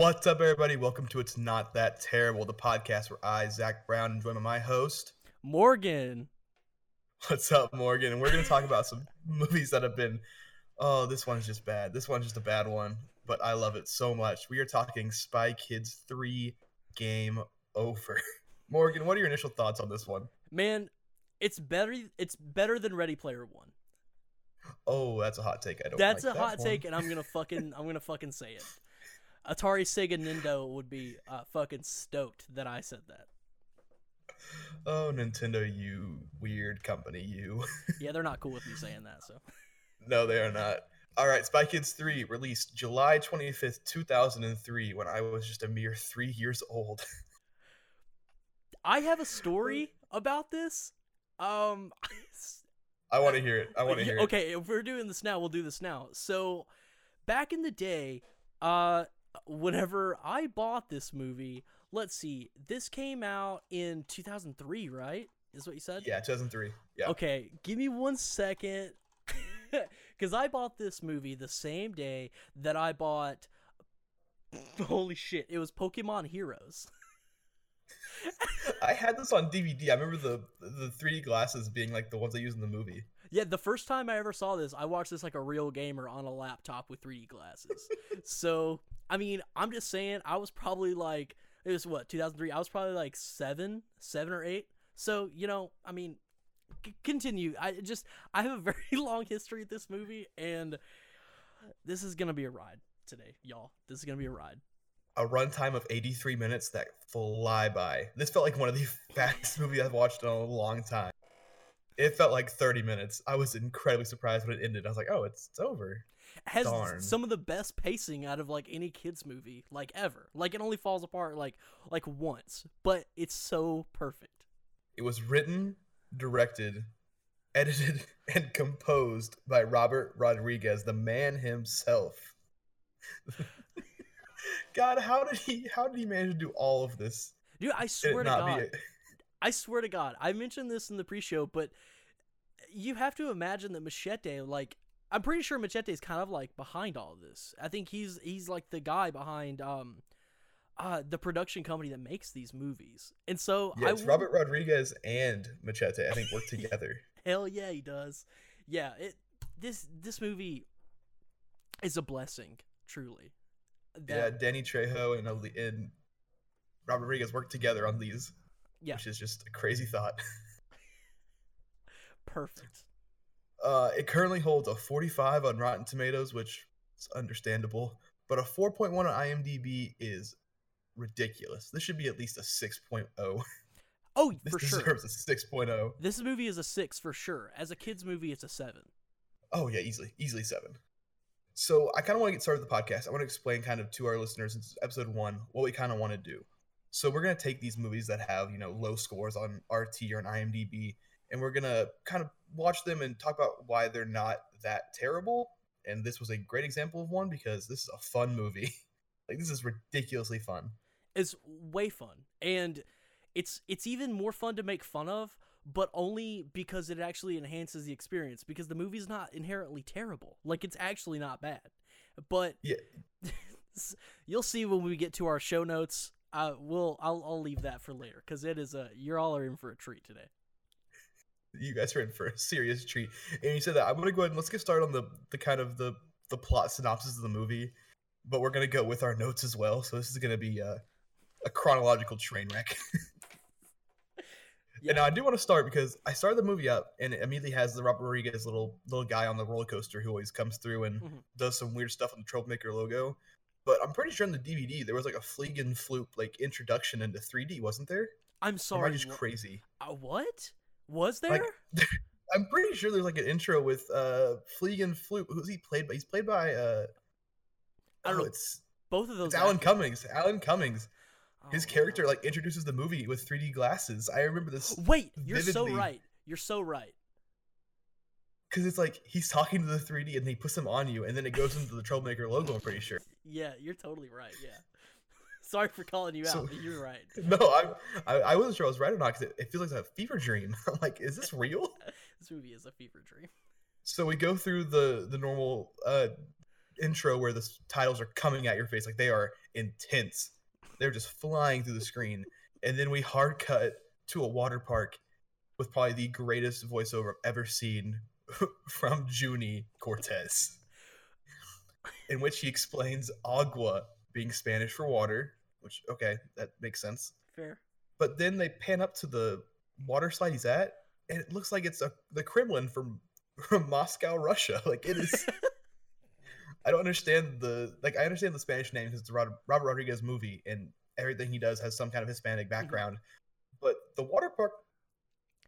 What's up, everybody? Welcome to It's Not That Terrible, the podcast where I, Zach Brown, and joined by my host. Morgan. What's up, Morgan? And we're going to talk about some movies that have been, oh, this one's just bad. This one's just a bad one, but I love it so much. We are talking Spy Kids 3 Game Over. Morgan, what are your initial thoughts on this one? Man, it's better it's better than Ready Player 1. Oh, that's a hot take. I don't That's like a that hot one. take and I'm going to fucking I'm going to fucking say it. Atari Sega Nintendo would be uh, fucking stoked that I said that. Oh, Nintendo, you weird company, you. Yeah, they're not cool with me saying that, so. No, they are not. All right, Spy Kids 3 released July 25th, 2003, when I was just a mere three years old. I have a story about this. Um I want to hear it. I want to hear it. Okay, if we're doing this now, we'll do this now. So, back in the day, uh, whenever I bought this movie, let's see, this came out in 2003, right? Is what you said? Yeah, 2003. Yeah. Okay, give me one second. Because I bought this movie the same day that I bought. Holy shit, it was Pokemon Heroes. I had this on DVD. I remember the the 3D glasses being like the ones I used in the movie. Yeah, the first time I ever saw this, I watched this like a real gamer on a laptop with 3D glasses. so, I mean, I'm just saying, I was probably like, it was what, 2003? I was probably like seven, seven or eight. So, you know, I mean, c- continue. I just, I have a very long history with this movie, and this is going to be a ride today, y'all. This is going to be a ride. A runtime of 83 minutes that fly by. This felt like one of the fastest movies I've watched in a long time. It felt like 30 minutes. I was incredibly surprised when it ended. I was like, oh, it's, it's over. Has Darn. some of the best pacing out of like any kids movie like ever. Like it only falls apart like like once, but it's so perfect. It was written, directed, edited, and composed by Robert Rodriguez, the man himself. God, how did he how did he manage to do all of this? Dude, I swear to God, I swear to God, I mentioned this in the pre-show, but you have to imagine that Machete, like, I'm pretty sure Machete is kind of like behind all of this. I think he's he's like the guy behind um, uh, the production company that makes these movies, and so Yeah, it's Robert Rodriguez and Machete. I think work together. Hell yeah, he does. Yeah, it this this movie is a blessing, truly. yeah, Danny Trejo and and Robert Rodriguez work together on these, Yeah. which is just a crazy thought. perfect. Uh, it currently holds a 45 on Rotten Tomatoes, which is understandable, but a 4.1 on IMDb is ridiculous. This should be at least a 6.0. Oh, This for sure. deserves a oh. 6.0. This movie is a six for sure. As a kids movie, it's a seven. Oh yeah, easily, easily seven. So I kind of want to get started with the podcast. I want to explain kind of to our listeners in episode one what we kind of want to do. So we're gonna take these movies that have you know low scores on RT or on IMDb, and we're gonna kind of watch them and talk about why they're not that terrible. And this was a great example of one because this is a fun movie. like this is ridiculously fun. It's way fun, and it's it's even more fun to make fun of, but only because it actually enhances the experience. Because the movie's not inherently terrible. Like it's actually not bad, but Yeah. you'll see when we get to our show notes. Uh, we'll I'll I'll leave that for later because it is a you're all are in for a treat today. You guys are in for a serious treat. And you said that I'm gonna go ahead and let's get started on the the kind of the the plot synopsis of the movie, but we're gonna go with our notes as well. So this is gonna be a, a chronological train wreck. Yeah. And now I do want to start because I started the movie up and it immediately has the Robert Rodriguez little little guy on the roller coaster who always comes through and Mhm. does some weird stuff on the Troublemaker logo. But I'm pretty sure in the DVD there was like a Fliegen Floop like introduction into 3D, wasn't there? I'm Or am I sorry. just crazy? uh, what was there? Like, I'm pretty sure there's like an intro with uh Fleegan Floop. Who's he played by? He's played by uh I don't oh, know. it's Both of those. it's Alan actors- Cummings. Alan Cummings. His Oh, character wow. like introduces the movie with 3D glasses. I remember this Wait, you're so right. You're so right. because it's like he's talking to the 3D and he puts them on you, and then it goes into the Troublemaker logo. I'm pretty sure. Yeah, you're totally right. Yeah. Sorry for calling you So- out, but you're right. No, I, I I wasn't sure I was right or not because it, it feels like a fever dream. I'm like, is this real? This movie is a fever dream. So we go through the the normal uh intro where the titles are coming at your face like they are intense. They're just flying through the screen, and then we hard cut to a water park with probably the greatest voiceover I've ever seen from Junie Cortez, in which he explains agua being Spanish for water, which okay, that makes sense. Fair. But then they pan up to the water slide he's at, and it looks like it's a the Kremlin from from Moscow, Russia. Like it is. I don't understand the like. I understand the Spanish name because it's a Robert, Robert Rodriguez movie, and everything he does has some kind of Hispanic Mm-hmm. background. But the water park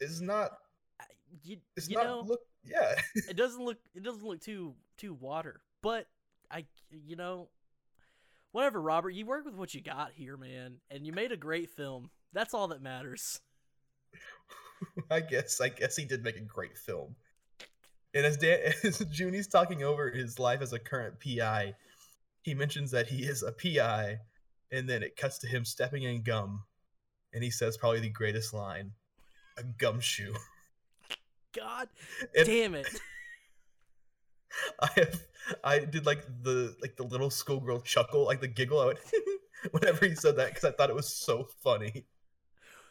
is not. You, It's you not know, look. Yeah, it doesn't look it doesn't look too too water, but I you know whatever, Robert, you work with what you got here, man, and you made a great film. That's all that matters. I guess. I guess he did make a great film. And as Dan, as Junie's talking over his life as a current PI, he mentions that he is a PI, and then it cuts to him stepping in gum, and he says probably the greatest line, "A gumshoe." God And damn it. I have, I did like the like the little schoolgirl chuckle, like the giggle I out whenever he said that because I thought it was so funny.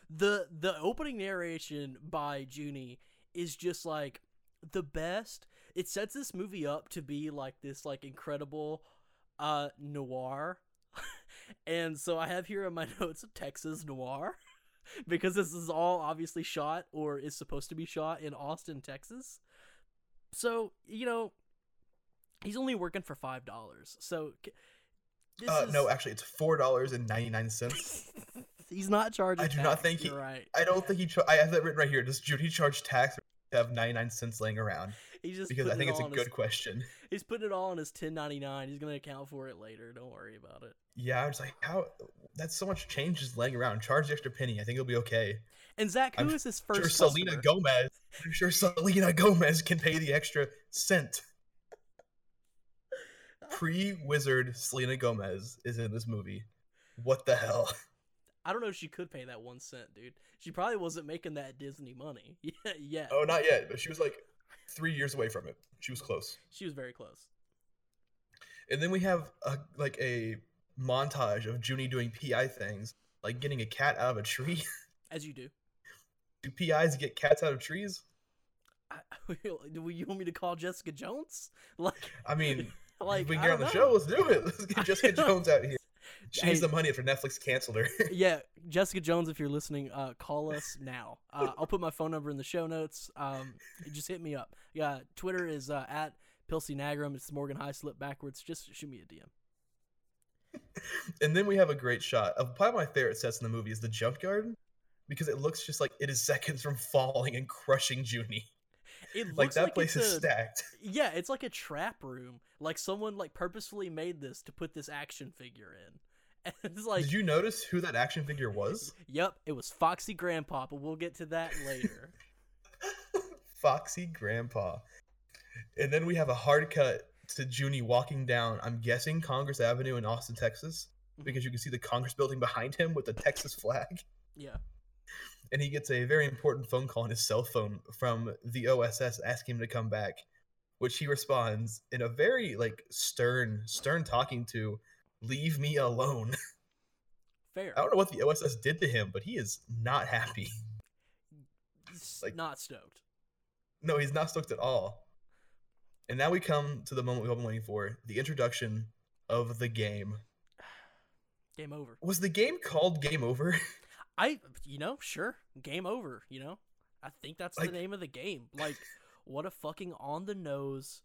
the the opening narration by Junie is just like the best. It sets this movie up to be like this like incredible uh noir. and so I have here in my notes Texas noir because this is all obviously shot or is supposed to be shot in Austin, Texas. So, you know, he's only working for $5. So this Uh, is no, actually, it's four dollars and ninety nine cents. he's not charging I do not think he- you're right. I don't think he. I have that written right here. Does Judy charge tax have ninety nine cents laying around? He's just Because I think it it's a good his- question. He's putting it all on his 1099. He's gonna account for it later. Don't worry about it. Yeah, I was like, how? That's so much change just laying around. Charge the extra penny. I think it'll be okay. And Zach, who I'm is his sure first Selena? Gomez. I'm sure Selena Gomez can pay the extra cent. Pre wizard Selena Gomez is in this movie. What the hell? I don't know if she could pay that one cent, dude. She probably wasn't making that Disney money. Yeah, yeah. Oh, not yet. But she was like three years away from it. She was close. She was very close. And then we have a like a montage of Junie doing PI things, like getting a cat out of a tree. As you do. Do PIs get cats out of trees? I, do you want me to call Jessica Jones? Like, I mean, like we get on the know. show. Let's do it. Let's get Jessica Jones out here. She needs Hey. the money after Netflix canceled her. yeah, Jessica Jones, if you're listening, uh, call us now. Uh, I'll put my phone number in the show notes. Um, just hit me up. Yeah, Twitter is uh, at Pilsy Nagram. It's Morgan High Slip backwards. Just shoot me a DM. and then we have a great shot of probably my favorite sets in the movie is the jump junkyard because it looks just like it is seconds from falling and crushing Junie. It looks Like that like place it's is a, stacked. Yeah, it's like a trap room. Like someone like purposefully made this to put this action figure in. And it's like, Did you notice who that action figure was? yep, it was Foxy Grandpa, but we'll get to that later. Foxy Grandpa. And then we have a hard cut to Junie walking down, I'm guessing Congress Avenue in Austin, Texas, mm-hmm. because you can see the Congress building behind him with the Texas flag. yeah. And he gets a very important phone call on his cell phone from the OSS asking him to come back, which he responds in a very like stern, stern talking to, leave me alone. Fair. I don't know what the OSS did to him, but he is not happy. S- like- not stoked. No, he's not stoked at all. And now we come to the moment we've all been waiting for the introduction of the game. Game over. Was the game called Game Over? I, you know, sure. Game over, you know? I think that's Like- the name of the game. Like, what a fucking on the nose.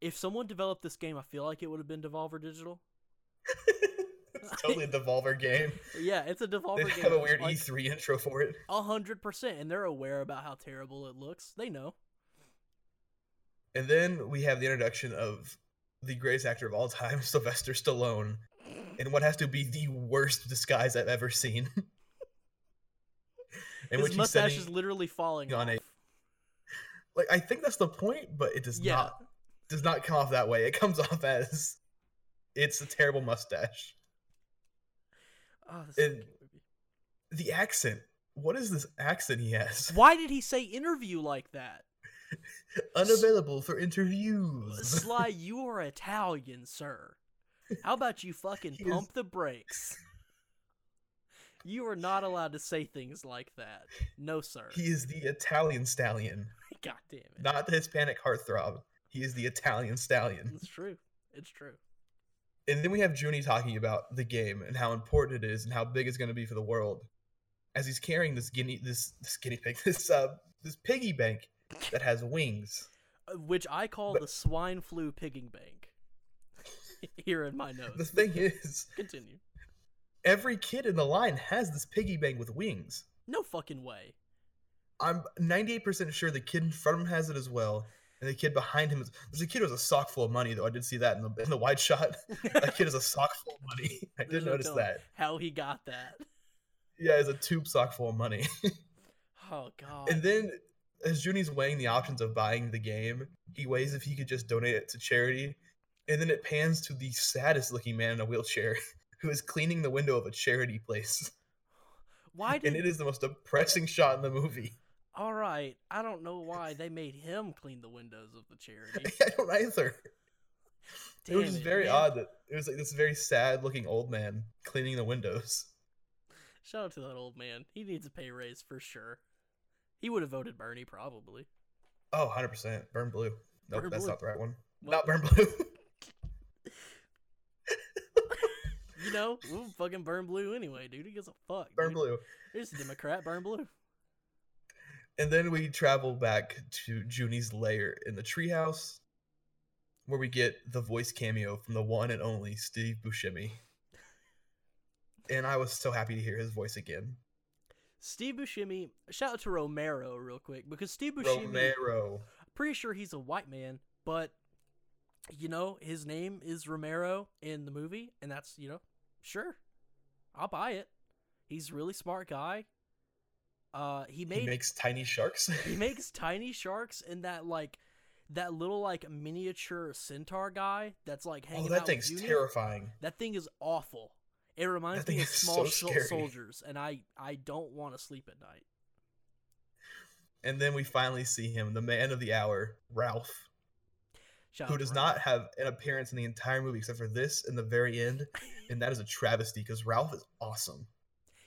If someone developed this game, I feel like it would have been Devolver Digital. it's totally a Devolver game. Yeah, it's a They Devolver game. have a weird like, E3 intro for it. A hundred percent, and they're aware about how terrible it looks. They know. And then we have the introduction of the greatest actor of all time, Sylvester Stallone, in what has to be the worst disguise I've ever seen. in His which mustache is literally falling on off. a- like I think that's the point, but it does Yeah. not does not come off that way. It comes off as it's a terrible mustache. Oh, this and-. The accent. What is this accent he has? Why did he say interview like that? Unavailable for interviews. Sly, you are Italian, sir. How about you fucking He is- pump the brakes? You are not allowed to say things like that. No, sir. He is the Italian stallion, God damn it. not the Hispanic heartthrob. He is the Italian stallion. It's true. It's true. And then we have Junie talking about the game and how important it is and how big it's going to be for the world, as he's carrying this guinea this this guinea pig this uh this piggy bank that has wings. Uh, Which I call But- the swine flu pigging bank. Here in my notes. The thing is, Continue. Every kid in the line has this piggy bank with wings. No fucking way. I'm 98% sure the kid in front of him has it as well. And the kid behind him is there's a kid who has a sock full of money though. I did see that in the in the wide shot. that kid has a sock full of money. I did no notice that. How he got that. Yeah, it's a tube sock full of money. Oh god. and then as Junie's weighing the options of buying the game, he weighs if he could just donate it to charity. And then it pans to the saddest looking man in a wheelchair who is cleaning the window of a charity place. Why did And it is the most depressing shot in the movie. All right, I don't know why they made him clean the windows of the charity. I don't either. Damn it was just very man. odd that it was like this very sad looking old man cleaning the windows. Shout out to that old man. He needs a pay raise for sure. He would have voted Bernie probably. Oh, 100%. Burn blue. Nope, Burn that's blue. not the right one. Well- Not burn blue. You know, we'll fucking burn blue anyway, dude. He gives a fuck. burn dude. blue. Here's a Democrat, burn blue. And then we travel back to Junie's lair in the treehouse, where we get the voice cameo from the one and only Steve Buscemi. And I was so happy to hear his voice again. Steve Buscemi. Shout out to Romero real quick because Steve Buscemi. Romero. Pretty sure he's a white man, but you know his name is Romero in the movie, and that's you know, sure, I'll buy it. He's a really smart guy. Uh, he made He makes tiny sharks. he makes tiny sharks and that like that little like miniature centaur guy that's like hanging. oh, that out thing's with terrifying. That thing is awful. It reminds me of small so soldiers, and I I don't want to sleep at night. And then we finally see him, the man of the hour, Ralph, Who does not have an appearance in the entire movie except for this in the very end. And that is a travesty because Ralph is awesome.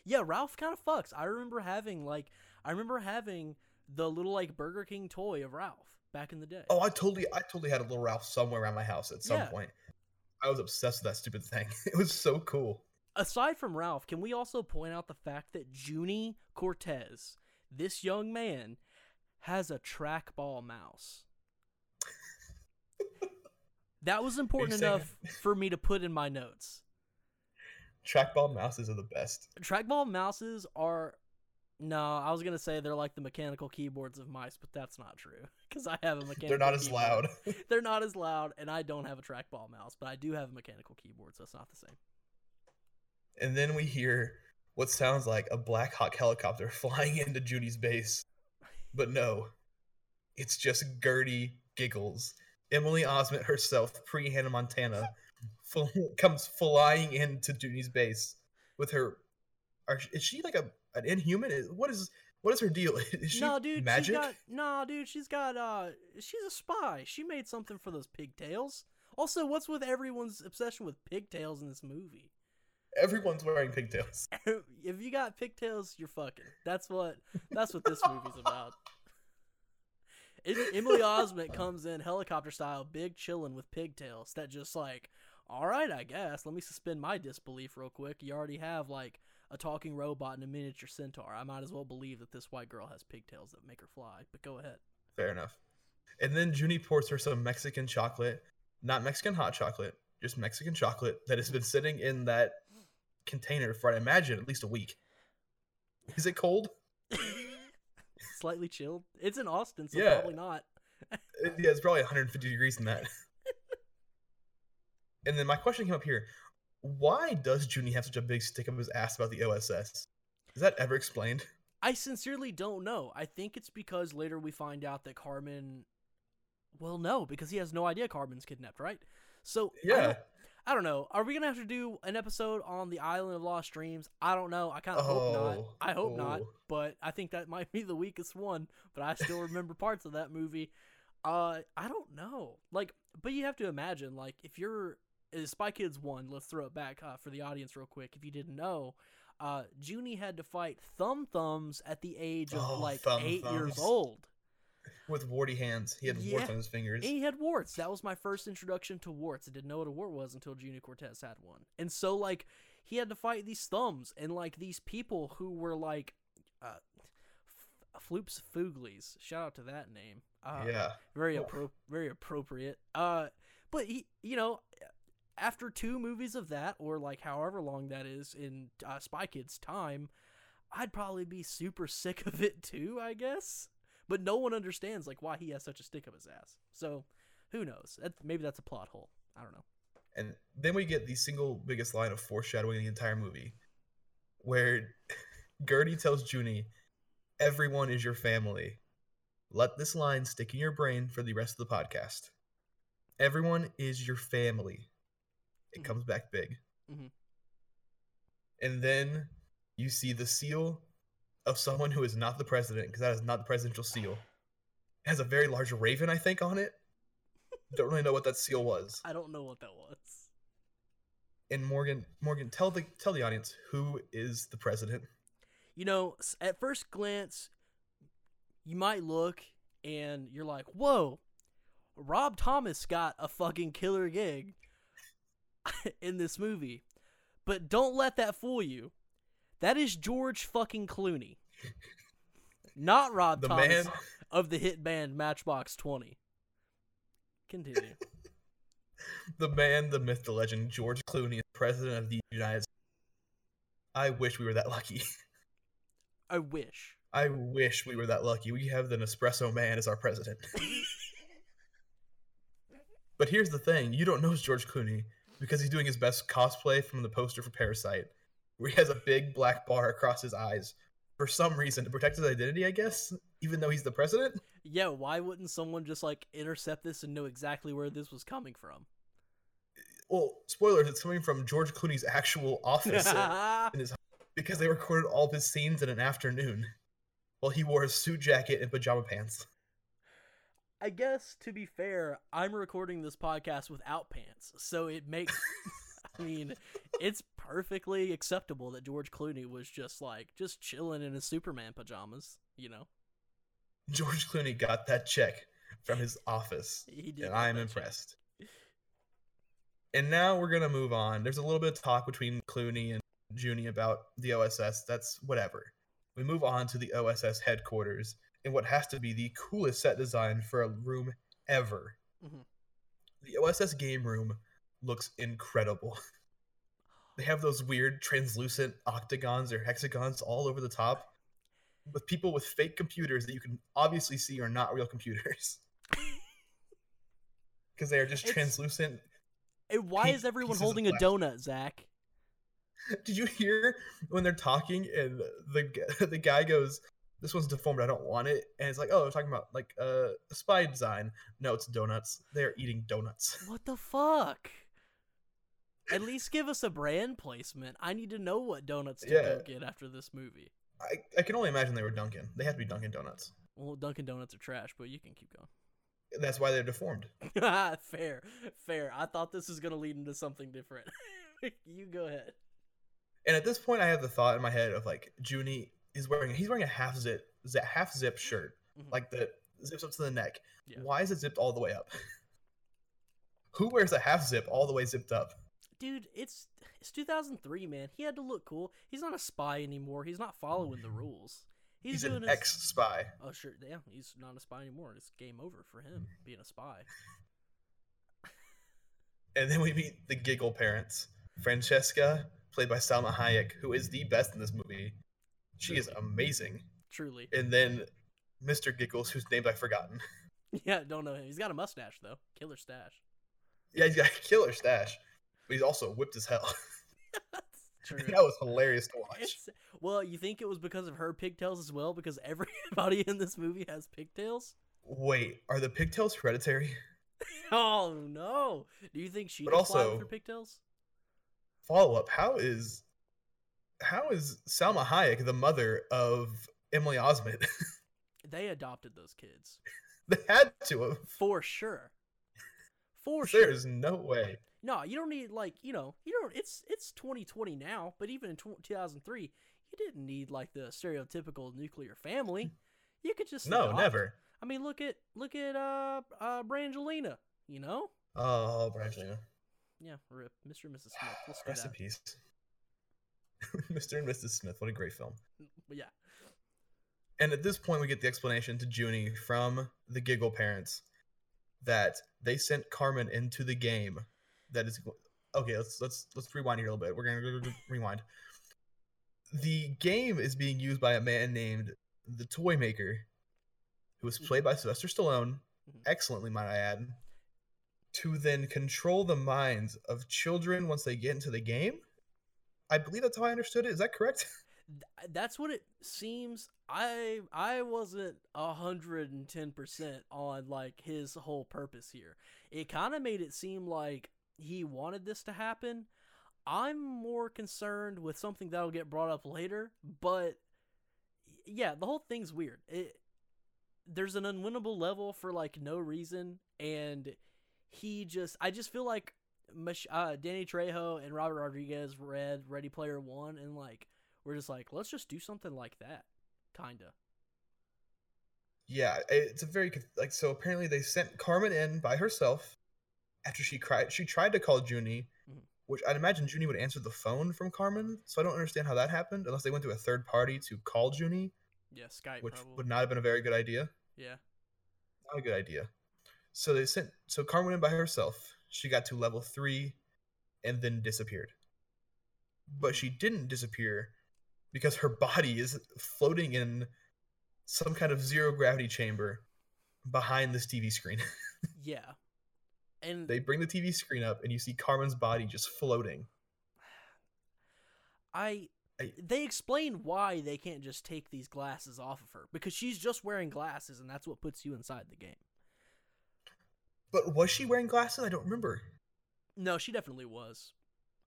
Yeah, Ralph kind of fucks. I remember having like I remember having the little like Burger King toy of Ralph back in the day. Oh, I totally, I totally had a little Ralph somewhere around my house at some Yeah. point. I was obsessed with that stupid thing. It was so cool. Aside from Ralph, can we also point out the fact that Junie Cortez, this young man, has a trackball mouse? That was important enough for me to put in my notes. Trackball mouses are the best. Trackball mouses are no, I was gonna say they're like the mechanical keyboards of mice, but that's not true because I have a mechanical. They're not as keyboard. loud. They're not as loud, and I don't have a trackball mouse, but I do have a mechanical keyboard, so it's not the same. and then we hear what sounds like a Black Hawk helicopter flying into Judy's base. But no, it's just Gertie Giggles. Emily Osment herself, pre Hannah Montana, full, comes flying into Judy's base with her. Are, is she like a an inhuman? What is what is her deal? Is she no, dude, magic? she's got no, dude, she's got uh, she's a spy. She made something for those pigtails. Also, what's with everyone's obsession with pigtails in this movie? Everyone's wearing pigtails. if you got pigtails, you're fucking. That's what. That's what this movie's about. Em- Emily Osment comes in helicopter style, big chillin' with pigtails. That just like, all right, I guess. Let me suspend my disbelief real quick. You already have like a talking robot and a miniature centaur. I might as well believe that this white girl has pigtails that make her fly. But go ahead. Fair enough. And then Junie pours her some Mexican chocolate, not Mexican hot chocolate, just Mexican chocolate that has been sitting in that container for I imagine at least a week. Is it cold? Slightly chilled. It's in Austin, so Yeah. probably not. It- yeah, it's probably 150 degrees in that. and then my question came up here: Why does Junie have such a big stick up his ass about the OSS? Is that ever explained? I sincerely don't know. I think it's because later we find out that Carmen. Well, no, because he has no idea Carmen's kidnapped, right? So Yeah. I don't know. Are we gonna have to do an episode on the Island of Lost Dreams? I don't know. I kind of hope not. Oh, I hope not. oh. But I think that might be the weakest one. But I still remember parts of that movie. Uh, I don't know. Like, but you have to imagine, like, if you're uh, Spy Kids one. Let's throw it back uh, for the audience real quick. If you didn't know, uh, Junie had to fight Thumb Thumbs at the age of Oh, like Thumb eight years old. With warty hands. He had warts on his fingers. He had warts. That was my first introduction to warts. I didn't know what a wart was until Junior Cortez had one. And so like he had to fight these thumbs and like these people who were like uh F- Floops Fooglies. Shout out to that name. Uh, yeah. very appro- very appropriate. Uh, but he, you know, after two movies of that, or like however long that is in uh, Spy Kids time, I'd probably be super sick of it too. I guess, but no one understands like why he has such a stick up his ass. So, who knows? Maybe that's a plot hole. I don't know. And then we get the single biggest line of foreshadowing in the entire movie, where Gertie tells Junie, "Everyone is your family." Let this line stick in your brain for the rest of the podcast. Everyone is your family. It Mhm. comes back big. Mm-hmm. And then you see the seal of someone who is not the president, because that is not the presidential seal. It has a very large raven, I think, on it. Don't really know what that seal was. I don't know what that was. and Morgan, Morgan, tell the tell the audience who is the president. you know, at first glance, you might look and you're like, whoa, Rob Thomas got a fucking killer gig in this movie. But don't let that fool you. That is George fucking Clooney. Not Rob The Thomas man, of the hit band Matchbox 20. Continue. the man, the myth, the legend, George Clooney, is president of the United States. I wish we were that lucky. I wish. I wish we were that lucky. We have the Nespresso man as our president. But here's the thing: you don't know George Clooney because he's doing his best cosplay from the poster for Parasite, where he has a big black bar across his eyes for some reason to protect his identity. I guess, even though he's the president. Yeah, why wouldn't someone just like intercept this and know exactly where this was coming from? Well, spoilers: it's coming from George Clooney's actual office in his because they recorded all of his scenes in an afternoon, while he wore a suit jacket and pajama pants. I guess to be fair, I'm recording this podcast without pants, so it makes. I mean, it's perfectly acceptable that George Clooney was just like just chilling in his Superman pajamas. You know, George Clooney got that check from his office. he did. and I'm that check. impressed. And now we're gonna move on. There's a little bit of talk between Clooney and Junie about the OSS. That's whatever. We move on to the OSS headquarters in what has to be the coolest set design for a room ever. Mhm. The OSS game room looks incredible. they have those weird translucent octagons or hexagons all over the top with people with fake computers that you can obviously see are not real computers because they are just It's- translucent And why is everyone holding a donut, Zach? Did you hear when they're talking and the the guy goes, "This one's deformed. I don't want it." And it's like, "Oh, they're talking about like uh, a spy design." No, it's donuts. They are eating donuts. What the fuck? At least give us a brand placement. I need to know what donuts to go get after this movie. I, I can only imagine they were Dunkin'. They had to be Dunkin' Donuts. Well, Dunkin' Donuts are trash, but you can keep going. That's why they're deformed. fair, fair. I thought this was gonna lead into something different. you go ahead. And at this point, I have the thought in my head of like Junie is wearing he's wearing a half zip half zip shirt, Mhm. like the zips up to the neck. Yeah. Why is it zipped all the way up? Who wears a half zip all the way zipped up? Dude, it's it's 2003, man. He had to look cool. He's not a spy anymore. He's not following the rules. He's, He's, doing an his. ex spy. Oh, sure. Yeah, he's not a spy anymore. It's game over for him mm. being a spy. And then we meet the giggle parents. Francesca, played by Salma Hayek, who is the best in this movie. She is amazing. Truly. And then Mr. Giggles, whose name I've forgotten. Yeah, don't know him. He's got a mustache though. Killer stash. Yeah, he's got a killer stash, but he's also whipped as hell. That was hilarious to watch. It's- well, you think it was because of her pigtails as well? Because everybody in this movie has pigtails. Wait, are the pigtails hereditary? Oh no! Do you think she But fly with also- her pigtails? Follow up: How is how is Salma Hayek the mother of Emily Osment? They adopted those kids they had to have. for sure. For sure. There's no way. No, you don't need like you know you don't. It's it's 2020 now, but even in tw 2003, you didn't need like the stereotypical nuclear family. You could just No, adopt. never. I mean, look at look at uh uh Brangelina. You know? Oh, Brangelina. Yeah, rip, Mr. and Mrs. Smith. Let's Rest in peace. Mr. and Mrs. Smith. What a great film. Yeah, And at this point, we get the explanation to Junie from the Giggle parents that they sent Carmen into the game. That is okay. Let's let's let's rewind here a little bit. We're gonna rewind. The game is being used by a man named the Toy Maker, who was played by Sylvester Stallone, Mhm. excellently, might I add, to then control the minds of children once they get into the game. I believe that's how I understood it. Is that correct? That's what it seems. I I wasn't a hundred and ten percent on like his whole purpose here. It kind of made it seem like he wanted this to happen. I'm more concerned with something that'll get brought up later, but yeah, the whole thing's weird. It there's an unwinnable level for like no reason, and he just I just feel like uh, Danny Trejo and Robert Rodriguez read Ready Player One, and like we're just like let's just do something like that, kinda. Yeah, it's a very like so. Apparently, they sent Carmen in by herself after she cried. She tried to call Junie, Mhm. which I'd imagine Junie would answer the phone from Carmen. So I don't understand how that happened, unless they went to a third party to call Junie, Yeah, Skype which probably. would not have been a very good idea. yeah. Not a good idea. So they sent so Carmen went in by herself. She got to level three, and then disappeared. But she didn't disappear because her body is floating in some kind of zero gravity chamber behind this TV screen. Yeah. And they bring the TV screen up, and you see Carmen's body just floating. I I- they explain why they can't just take these glasses off of her because she's just wearing glasses and that's what puts you inside the game. But was she wearing glasses? I don't remember. No, she definitely was.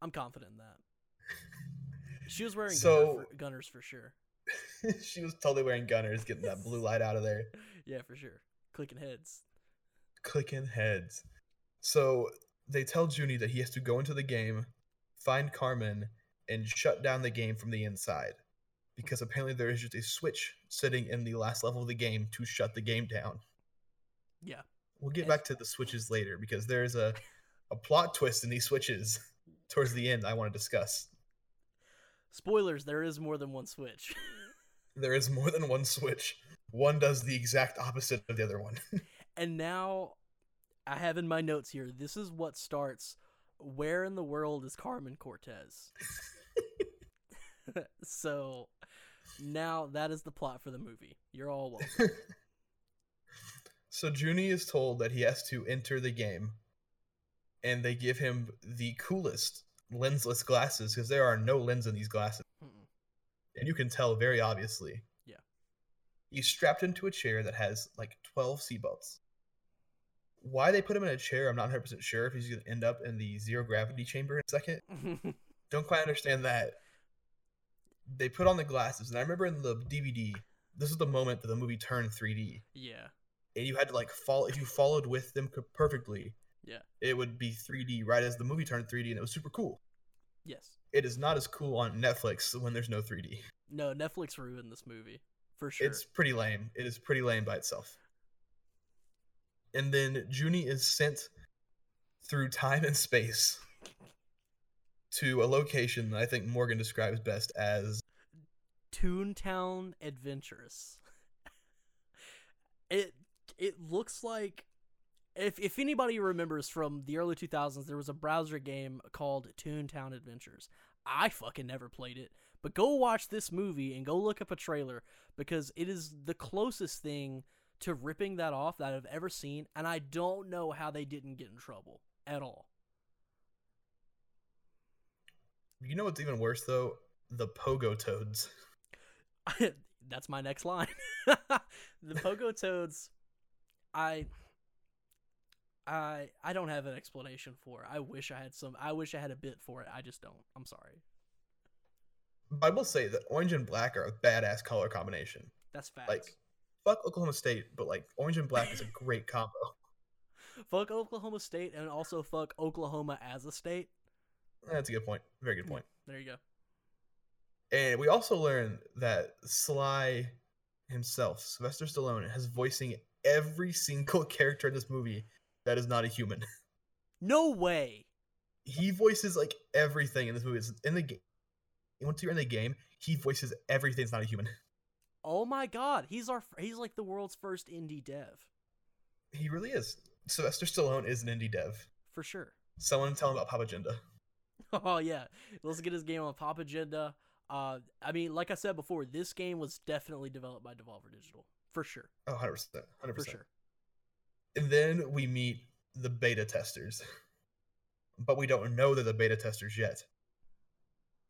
I'm confident in that. She was wearing So- gunner for, gunners for sure. she was totally wearing gunners, getting that blue light out of there. Yeah, for sure. Clicking heads. clicking heads. So they tell Junie that he has to go into the game, find Carmen, and shut down the game from the inside. Because apparently there is just a switch sitting in the last level of the game to shut the game down. Yeah. We'll get And- back to the switches later because there's a, a plot twist in these switches towards the end I want to discuss. Spoilers, there is more than one switch. There is more than one switch. One does the exact opposite of the other one. and now I have in my notes here, this is what starts where in the world is Carmen Cortez? so now that is the plot for the movie. You're all welcome. So Junie is told that he has to enter the game, and they give him the coolest lensless glasses because there are no lens in these glasses, Mm-mm. and you can tell very obviously. Yeah. He's strapped into a chair that has like twelve seatbelts. Why they put him in a chair, I'm not 100 percent sure. If he's going to end up in the zero gravity chamber in a second, don't quite understand that. They put on the glasses, and I remember in the DVD, this is the moment that the movie turned 3D yeah. and you had to like follow if you followed with them perfectly Yeah. it would be 3d right as the movie turned 3d and it was super cool Yes. it is not as cool on netflix when there's no 3d No, Netflix ruined this movie. For sure. it's pretty lame it is pretty lame by itself and then junie is sent through time and space to a location that i think morgan describes best as Toontown Adventures. it it looks like if if anybody remembers from the early 2000s there was a browser game called Toontown Adventures. I fucking never played it, but go watch this movie and go look up a trailer because it is the closest thing to ripping that off that I've ever seen and I don't know how they didn't get in trouble at all. you know what's even worse though the pogo toads That's my next line. the Pogo Toads, I, I, I don't have an explanation for. I wish I had some. I wish I had a bit for it. I just don't. I'm sorry. i will say that orange and black are a badass color combination That's facts. like fuck Oklahoma State, but like orange and black is a great combo. fuck Oklahoma State and also fuck Oklahoma as a state. That's a good point. Very good point. There you go. And we also learned that Sly himself, Sylvester Stallone, has voicing every single character in this movie that is not a human. No way. He voices like everything in this movie. It's in the game. Once you're in the game, he voices everything that's not a human. Oh my god, he's our he's like the world's first indie dev. He really is. Sylvester Stallone is an indie dev. For sure. Someone tell him about Pop Agenda. Oh yeah. Let's get his game on Pop Agenda. Uh I mean, like I said before, this game was definitely developed by Devolver Digital. For sure. Oh, 100%. 100%. For sure. And then we meet the beta testers. But we don't know they're the beta testers yet.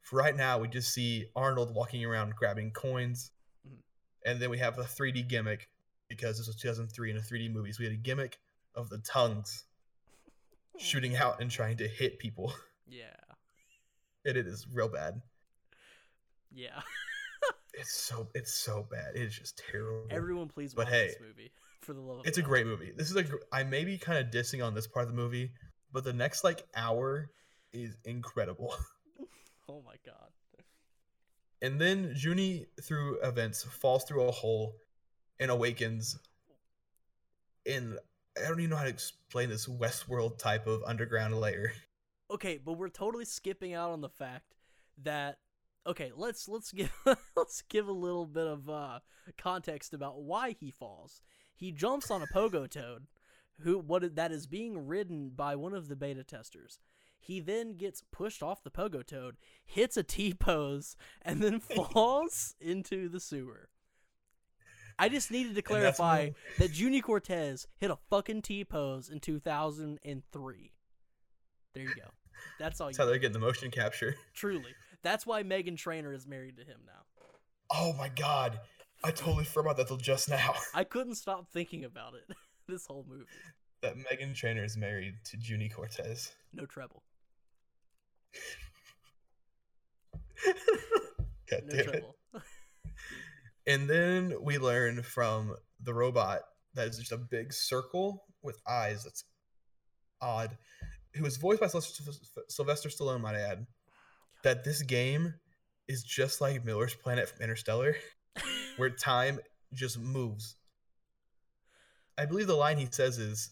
For right now, we just see Arnold walking around grabbing coins. And then we have a 3D gimmick because this was 2003 in a 3D movie. So we had a gimmick of the tongues shooting out and trying to hit people. Yeah. And it is real bad. Yeah. It's so it's so bad. It is just terrible. Everyone please But watch hey, this movie. For the love of It's a great movie. This is a. I may be kind of dissing on this part of the movie, but the next like hour is incredible. Oh my god. And then Junie, through events, falls through a hole and awakens in. I don't even know how to explain this Westworld type of underground layer. Okay, but we're totally skipping out on the fact that okay, let's let's give let's give a little bit of uh context about why he falls. He jumps on a pogo toad who what that is being ridden by one of the beta testers. He then gets pushed off the pogo toad, hits a T pose, and then falls into the sewer. I just needed to clarify that Junie Cortez hit a fucking T pose in 2003. There you go. That's all That's you How they get the motion capture. Truly. That's why Meghan Trainor is married to him now. Oh my god, I totally forgot that till just now. I couldn't stop thinking about it this whole movie. that Meghan Trainor is married to Junie Cortez. No treble. God No damn it. And then we learn from the robot that is just a big circle with eyes. That's odd. Who was voiced by Sylvester Sylvester Stallone, might I add, that this game is just like Miller's Planet from Interstellar, where time just moves. I believe the line he says is,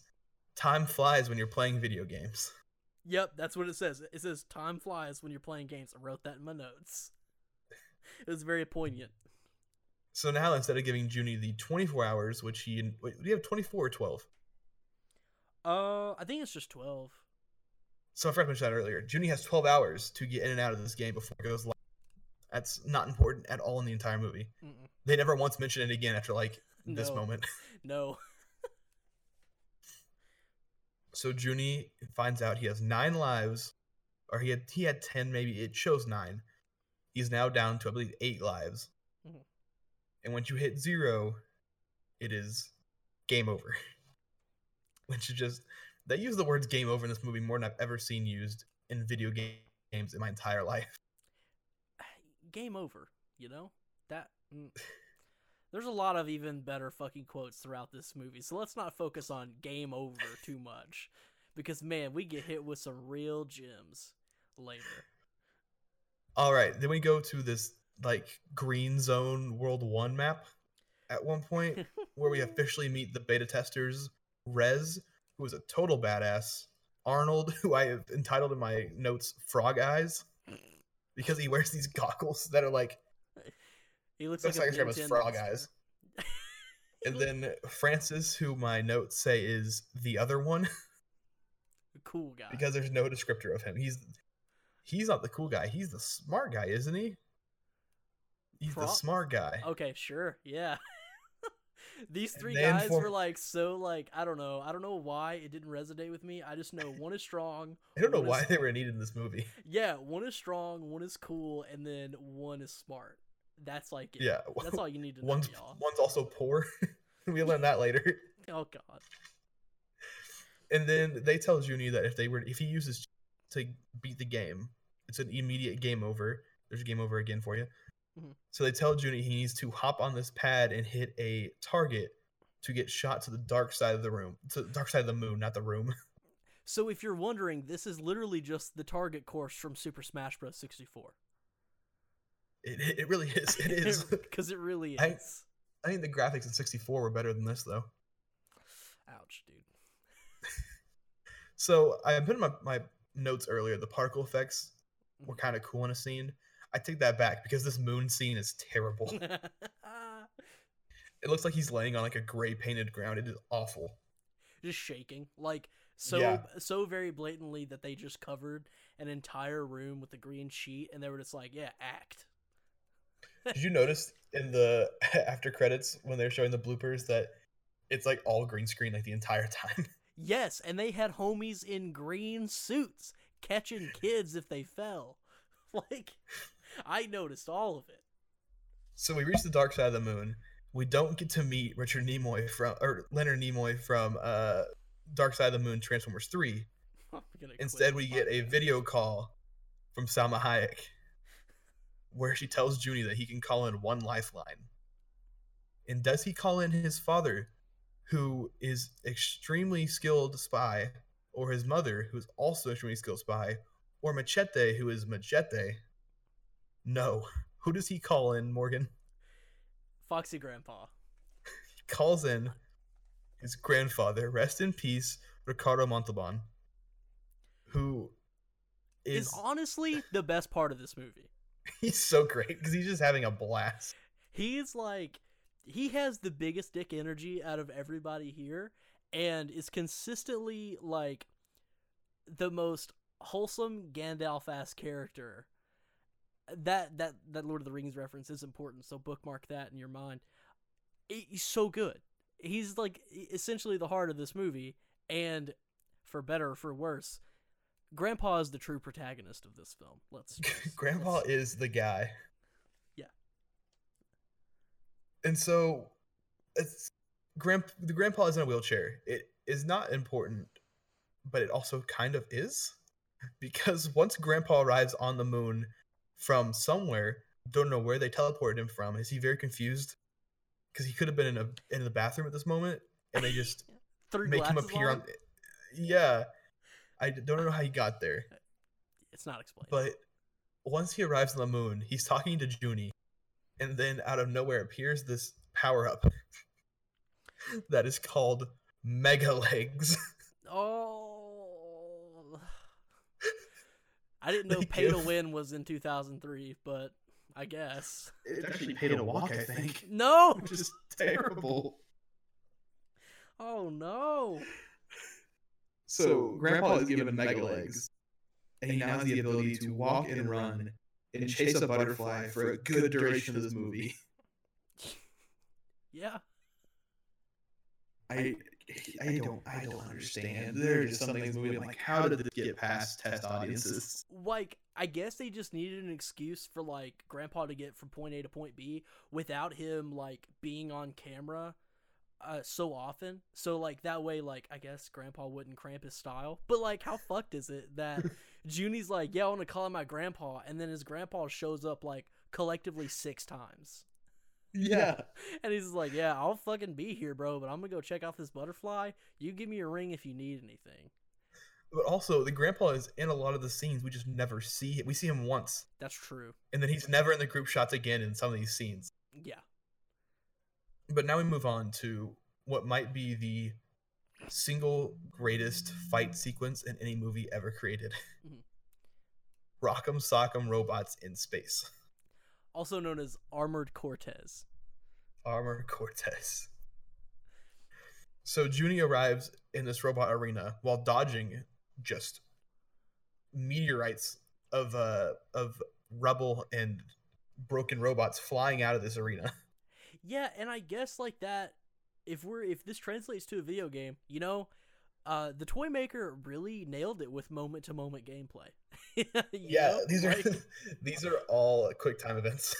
"Time flies when you're playing video games." Yep, that's what it says. It says time flies when you're playing games. I wrote that in my notes. It was very poignant. So now instead of giving Junie the 24 hours, which he wait, do you have 24 or 12? Uh, I think it's just 12. So I forgot to mention that earlier. Junie has 12 hours to get in and out of this game before it goes live. That's not important at all in the entire movie. Mm-mm. They never once mention it again after like this No. moment. No. So Junie finds out he has nine lives, or he had he had 10, maybe it shows nine. He's now down to I believe eight lives. Mhm. And once you hit zero, it is game over. Which is just they use the words game over in this movie more than I've ever seen used in video ga- games in my entire life. Game over, you know? That. There's a lot of even better fucking quotes throughout this movie, so let's not focus on game over too much. Because, man, we get hit with some real gems later. All right, then we go to this like green zone world one map at one point where we officially meet the beta testers Rez, who is a total badass, Arnold, who I have entitled in my notes Frog Eyes because he wears these goggles that are like He looks, looks like like, I a describe as Frog. Eyes. And then Francis, who my notes say is the other one The cool guy. because there's no descriptor of him. He's he's not the cool guy. He's the smart guy, isn't he? He's the smart guy. Okay, sure, yeah. These three guys for- were like so like I don't know I don't know why it didn't resonate with me. I just know one is strong. I don't know why is- they were needed in this movie. Yeah, one is strong, one is cool, and then one is smart. That's like it. Yeah, That's all you need to know, one's y'all. one's also poor. we learn that later. Oh god. And then they tell Junie that if they were if he uses to beat the game, it's an immediate game over. There's a game over again for you. Mhm. So they tell Junie he needs to hop on this pad and hit a target to get shot to the dark side of the room, to the dark side of the moon, not the room. So if you're wondering, this is literally just the target course from Super Smash Bros. 64. It, it, really is. It is. Because it really is. I- I think the graphics in 64 were better than this though. Ouch, dude. So I put in my, my notes earlier. The particle effects were mm-hmm. kind of cool in a scene. I take that back because this moon scene is terrible. it looks like he's laying on like a gray painted ground. It is awful. just shaking. Like so Yeah. so very blatantly that they just covered an entire room with a green sheet and they were just like, yeah, act. Did you notice in the after credits when they're showing the bloopers that it's like all green screen like the entire time? Yes, and they had homies in green suits catching kids if they fell. Like I noticed all of it. So we reach the dark side of the moon. We don't get to meet Richard Nimoy from or Leonard Nimoy from uh Dark Side of the Moon Transformers 3. I'm gonna quit Instead, we get a video call from Salma Hayek where she tells Junie that he can call in one lifeline. And does he call in his father, who is extremely skilled spy, or his mother, who's also extremely skilled spy, or Machete, who is Machete? No. Who does he call in, Morgan? Foxy Grandpa. He calls in his grandfather, rest in peace, Ricardo Montalban, who Is is honestly the best part of this movie. he's so great because he's just having a blast. He's like he has the biggest dick energy out of everybody here and is consistently like the most wholesome Gandalf ass character. That that that Lord of the Rings reference is important, so bookmark that in your mind. He's so good. He's like essentially the heart of this movie, and for better or for worse, Grandpa is the true protagonist of this film. Let's Grandpa let's- is the guy. Yeah. And so it's grand the grandpa is in a wheelchair. It is not important, but it also kind of is. Because once grandpa arrives on the moon from somewhere, don't know where they teleported him from. Is he very confused? Because he could have been in a in the bathroom at this moment, and they just make him appear on. Yeah, I d- don't know how he got there. It's not explained. But once he arrives on the moon, he's talking to Junie, and then out of nowhere appears this power up that is called Mega Legs. Oh. I didn't know Pay to Win was in 2003, but I guess. It's actually pay to walk, I think. No! Which is terrible. Oh no! So, Grandpa is given mega legs, and he now has the ability to walk and run and chase a butterfly for a good duration of this movie. Yeah. I, I don't, I don't understand. There are just some things in the movie. I'm like, how did this get past test audiences? Like, I guess they just needed an excuse for, like, Grandpa to get from point A to point B without him, like, being on camera uh, so often. So, like, that way, like, I guess Grandpa wouldn't cramp his style. But, like, how fucked is it that Junie's like, yeah, I want to call him my grandpa, and then his grandpa shows up, like, collectively six times. Yeah. And he's like, yeah, I'll fucking be here, bro, but I'm gonna go check out this butterfly. You give me a ring if you need anything. But also, the grandpa is in a lot of the scenes. We just never see him. We see him once, That's true. and then he's never in the group shots again in some of these scenes. Yeah. But now we move on to what might be the single greatest fight sequence in any movie ever created. Mhm. Rock'em Sock'em robots in space. Also known as Armored Cortez. Armor Cortez. So Junie arrives in this robot arena while dodging just meteorites of uh of rubble and broken robots flying out of this arena. Yeah, and I guess like that if we're if this translates to a video game, you know, uh the toy maker really nailed it with moment to moment gameplay. Yeah, know? these are Like, these are all quick time events.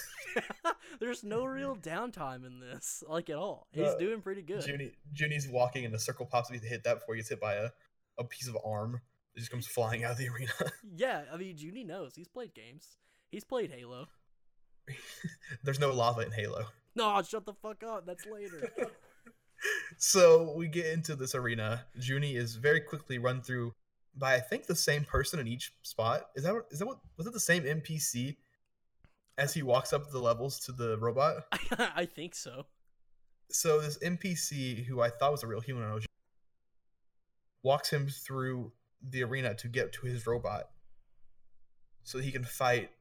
there's no real downtime in this, like at all. He's Uh, doing pretty good. Junie Junie's walking and a circle pops up to hit that before he gets hit by a, a piece of arm. It just comes flying out of the arena. Yeah, I mean Junie knows. He's played games. He's played Halo. There's no lava in Halo. No, shut the fuck up. That's later. so we get into this arena. Junie is very quickly run through by I think the same person in each spot. Is that is that what was it the same NPC as he walks up the levels to the robot? I think so. So this NPC who I thought was a real human walks him through the arena to get to his robot so he can fight.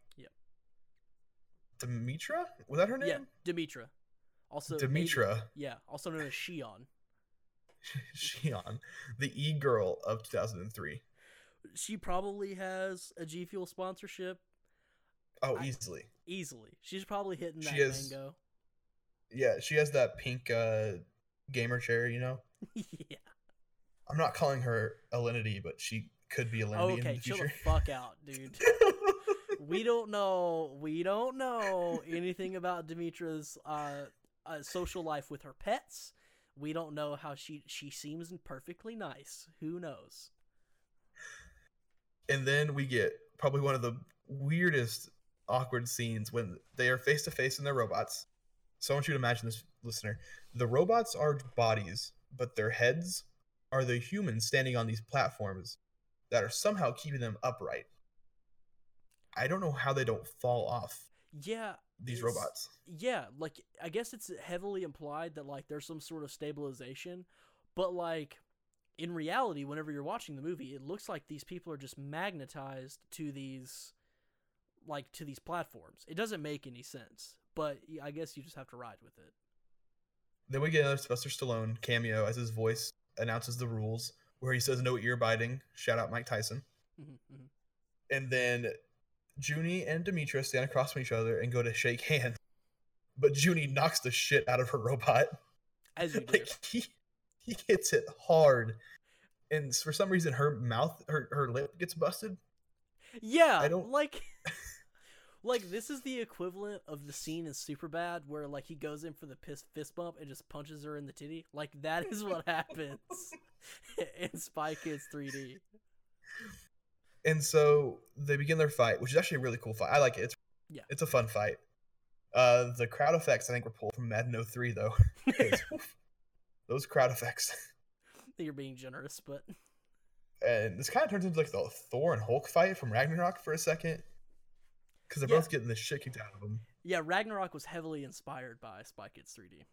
Demetra? Was that her name? Yeah, Demetra. Also, maybe- Demetra. yeah, also known as Shion. Shion, the e girl of 2003. She probably has a G Fuel sponsorship Oh, I- easily. easily. She's probably hitting that She is- mango. Yeah, she has that pink uh, gamer chair, you know? yeah. I'm not calling her Alinity, but she could be Alinity in Okay, the chill the fuck out, dude. We don't know. We don't know anything about Demetra's uh, uh, social life with her pets. We don't know how she she seems perfectly nice. Who knows? and then we get probably one of the weirdest awkward scenes when they are face to face in their robots. So I want you to imagine this, listener. The robots are bodies, but their heads are the humans standing on these platforms that are somehow keeping them upright. I don't know how they don't fall off Yeah, these robots. yeah. Like I guess it's heavily implied that like there's some sort of stabilization, but like in reality, whenever you're watching the movie, it looks like these people are just magnetized to these like to these platforms. It doesn't make any sense, but I guess you just have to ride with it. Then we get another Sylvester Stallone cameo as his voice announces the rules, where he says no ear biting. Shout out Mike Tyson. Mhm, mhm. and then Junie and Demetra stand across from each other and go to shake hands. But Junie knocks the shit out of her robot. As you do. Like he he hits it hard. And for some reason her mouth her, her lip gets busted. yeah, I don't- like like this is the equivalent of the scene in Superbad where like he goes in for the piss fist bump and just punches her in the titty. Like that is what happens in Spy Kids 3D. And so they begin their fight, which is actually a really cool fight. I like it. It's Yeah. it's a fun fight. Uh the crowd effects I think were pulled from Madden 03 though. Those crowd effects. You're being generous, but and this kind of turns into like the Thor and Hulk fight from Ragnarok for a second, because they're Yeah. both getting the shit kicked out of them. yeah, Ragnarok was heavily inspired by Spy Kids 3D.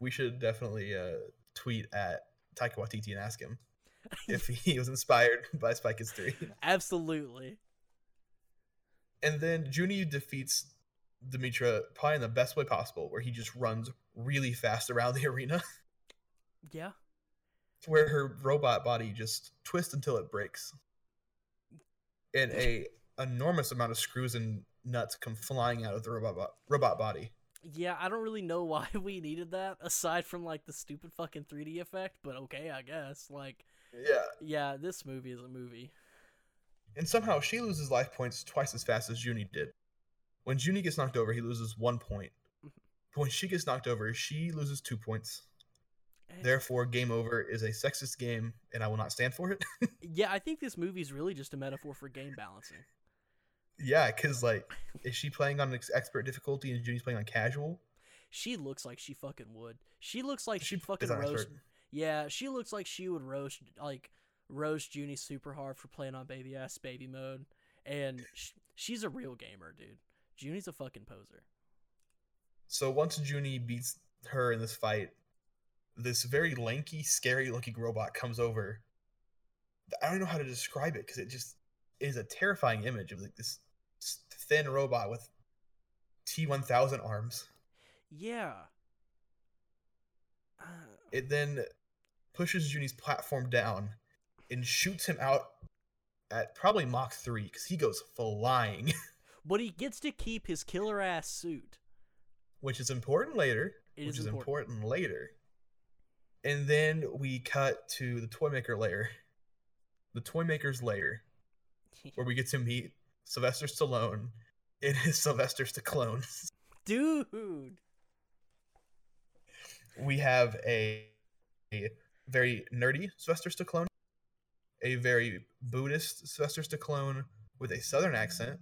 We should definitely uh, tweet at Taika Waititi and ask him if he was inspired by Spy Kids 3. Absolutely. And then Junie defeats Demetra probably in the best way possible, where he just runs really fast around the arena, Yeah. where her robot body just twists until it breaks, and a enormous amount of screws and nuts come flying out of the robot bo- robot body. Yeah, I don't really know why we needed that aside from like the stupid fucking 3D effect, but okay, I guess. Like, Yeah, yeah, this movie is a movie. and somehow she loses life points twice as fast as Junie did. When Junie gets knocked over, he loses one point. But when she gets knocked over, she loses two points. Therefore, game over is a sexist game, and I will not stand for it. Yeah, I think this movie is really just a metaphor for game balancing. yeah, because like, is she playing on ex- expert difficulty and Junie's playing on casual? She looks like she fucking would. She looks like she She fucking roast. expert. Yeah, she looks like she would roast like roast Junie super hard for playing on baby ass baby mode, and sh- she's a real gamer, dude. Junie's a fucking poser. So once Junie beats her in this fight, this very lanky, scary looking robot comes over. I don't know how to describe it because it just is a terrifying image of like this thin robot with T1000 arms. Yeah. Uh, It then pushes Junie's platform down and shoots him out at probably Mach 3 because he goes flying, but he gets to keep his killer ass suit. which is important later. It which is is important. important later. And then we cut to the Toymaker layer, the Toymaker's layer, where we get to meet Sylvester Stallone in his Sylvester Stallone. Dude. We have a, a very nerdy Sylvester Stallone, a very Buddhist Sylvester Stallone with a Southern accent.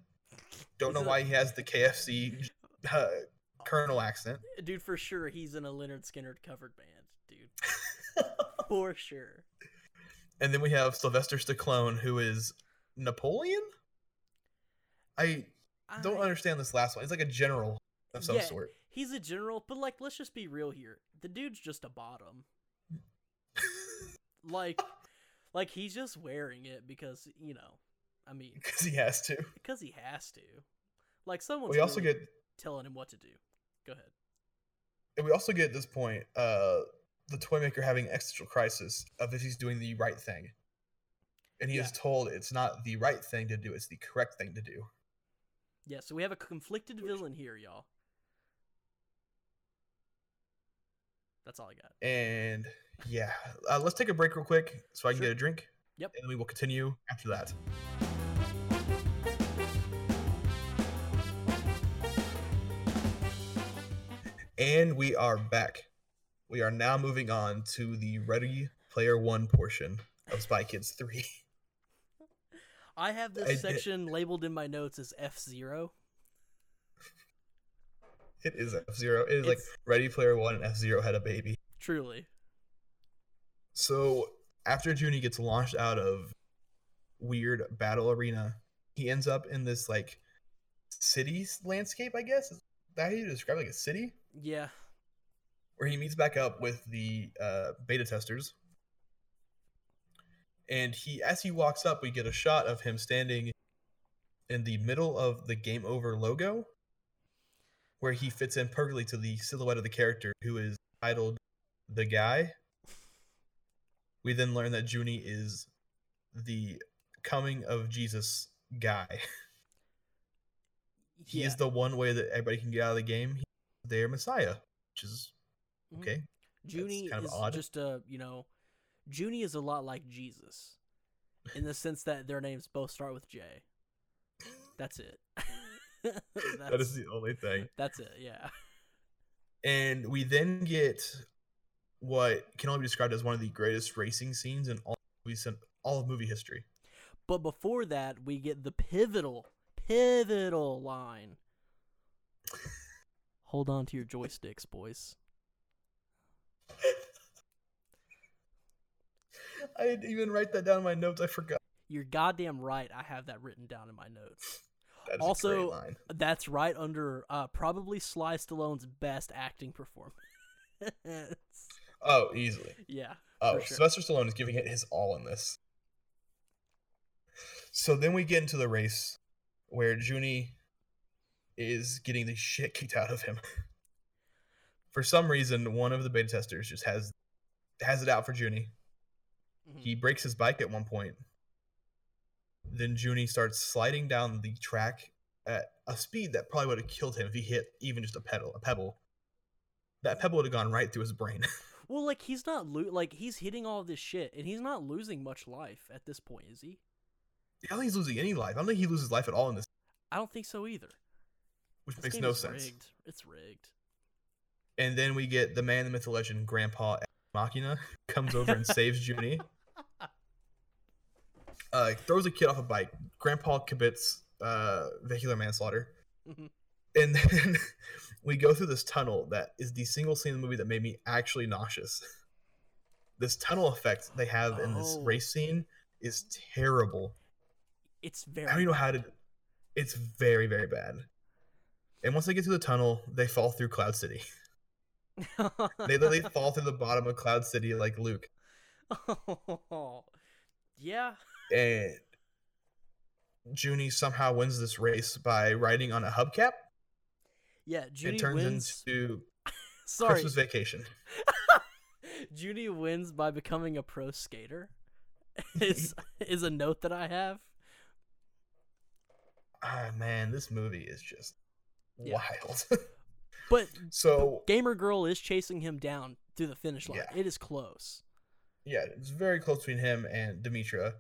Don't He's know a- why he has the KFC uh, Colonel accent. Dude, for sure, he's in a Lynyrd Skynyrd covered band. Dude. for sure. And then we have Sylvester Stallone, who is Napoleon. I don't understand this last one. It's like a general of some Yeah. sort. He's a general, but like, let's just be real here. The dude's just a bottom. Like, like he's just wearing it because you know, I mean, Because he has to. because he has to. Like, someone. We also really get telling him what to do. Go ahead. and we also get at this point uh the toy maker having existential crisis of if he's doing the right thing. And he Yeah. is told it's not the right thing to do, it's the correct thing to do. Yeah, so we have a conflicted villain here, y'all. That's all I got. And yeah, uh, let's take a break real quick so I can Sure. get a drink. Yep. And we will continue after that. And we are back. We are now moving on to the Ready Player One portion of Spy Kids 3. I have this I did- section labeled in my notes as F Zero. It is F Zero. It is like Ready Player One and F Zero had a baby. Truly. So after Junie gets launched out of weird battle arena, he ends up in this like city landscape, I guess. Is that how you describe like a city? Yeah. Where he meets back up with the uh, beta testers. And he as he walks up, we get a shot of him standing in the middle of the game over logo where he fits in perfectly to the silhouette of the character who is titled the guy we then learn that Junie is the coming of Jesus guy. he yeah. is the one way that everybody can get out of the game. He's their Messiah, which is Mhm. okay. Junie kind of is odd. just a you know, Junie is a lot like Jesus, in the sense that their names both start with J. That's it. that's, the only thing. that's it. Yeah. And we then get what can only be described as one of the greatest racing scenes in all movies in all of movie history. But before that, we get the pivotal, pivotal line. Hold on to your joysticks, boys. I didn't even write that down in my notes. I forgot. You're goddamn right. I have that written down in my notes. That is a Also. That's right under uh, probably Sly Stallone's best acting performance. Oh, easily. yeah. Oh, sure. Sylvester Stallone is giving it his all in this. So then we get into the race where Junie is getting the shit kicked out of him. For some reason, one of the beta testers just has has it out for Junie. Mhm. He breaks his bike at one point. Then Junie starts sliding down the track at a speed that probably would have killed him if he hit even just a pedal, a pebble. That pebble would have gone right through his brain. Well, like he's not lo- like he's hitting all this shit, and he's not losing much life at this point, is he? I don't think he's losing any life. I don't think he loses life at all in this, I don't think so either. which This makes no sense. Rigged. It's rigged. And then we get the man, the myth, the legend, Grandpa Machina comes over and saves Junie. Uh, throws a kid off a bike. Grandpa commits uh, vehicular manslaughter. Mhm. And then we go through this tunnel that is the single scene in the movie that made me actually nauseous. This tunnel effect they have in this Oh. race scene is terrible. It's very. I don't even know how to. It's very, very bad. And once they get to the tunnel, they fall through Cloud City. They literally fall through the bottom of Cloud City like Luke. Yeah. And Junie somehow wins this race by riding on a hubcap. Yeah. Junie it turns wins. into Sorry. Christmas vacation. Junie wins by becoming a pro skater. is is a note that I have. Ah man, this movie is just Yeah. wild. But so Gamer Girl is chasing him down through the finish line. Yeah. It is close. Yeah, it's very close between him and Demetra,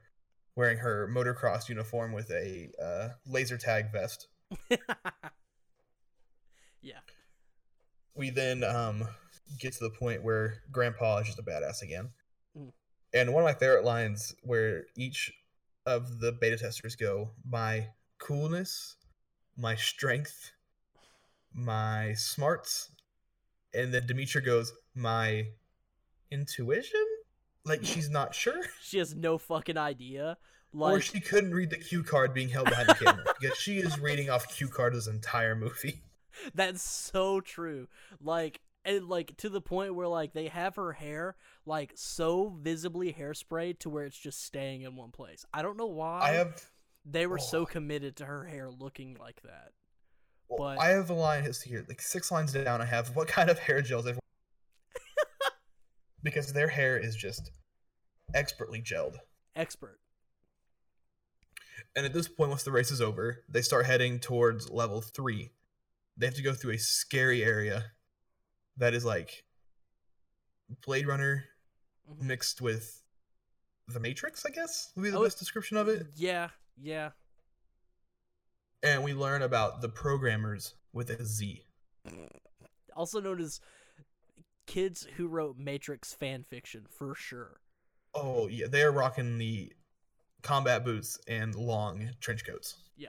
wearing her motocross uniform with a uh, laser tag vest. yeah. we then um get to the point where grandpa is just a badass again Mm. and one of my favorite lines where each of the beta testers go my coolness my strength my smarts and then Demetra goes my intuition. Like she's not sure, She has no fucking idea. or she couldn't read the cue card being held behind the camera because she is reading off cue card this entire movie. That's so true. Like and like to the point where like they have her hair like so visibly hairsprayed to where it's just staying in one place. I don't know why I have they were so oh. committed to her hair looking like that. well, But- I have a line here, like six lines down. I have what kind of hair gels everyone because their hair is just expertly gelled. Expert. And at this point, once the race is over, they start heading towards level three. They have to go through a scary area that is like Blade Runner Mhm. mixed with the Matrix, I guess would be the Oh, best description of it. Yeah, yeah. And we learn about the programmers with a Z. Also known as kids who wrote Matrix fan fiction for sure. Oh yeah, they are rocking the combat boots and long trench coats. Yeah.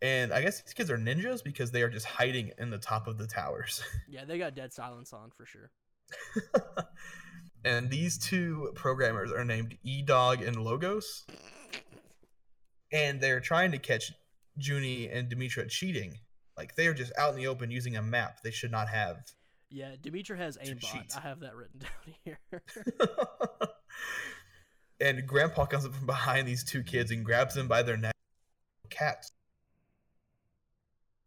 And I guess these kids are ninjas because they are just hiding in the top of the towers. Yeah, they got dead silence on for sure. and these two programmers are named E Dog and Logos. And they're trying to catch Junie and Demetra cheating. Like they are just out in the open using a map they should not have. Yeah, Demetra has aimbot. I have that written down here. and Grandpa comes up from behind these two kids and grabs them by their neck. Cats.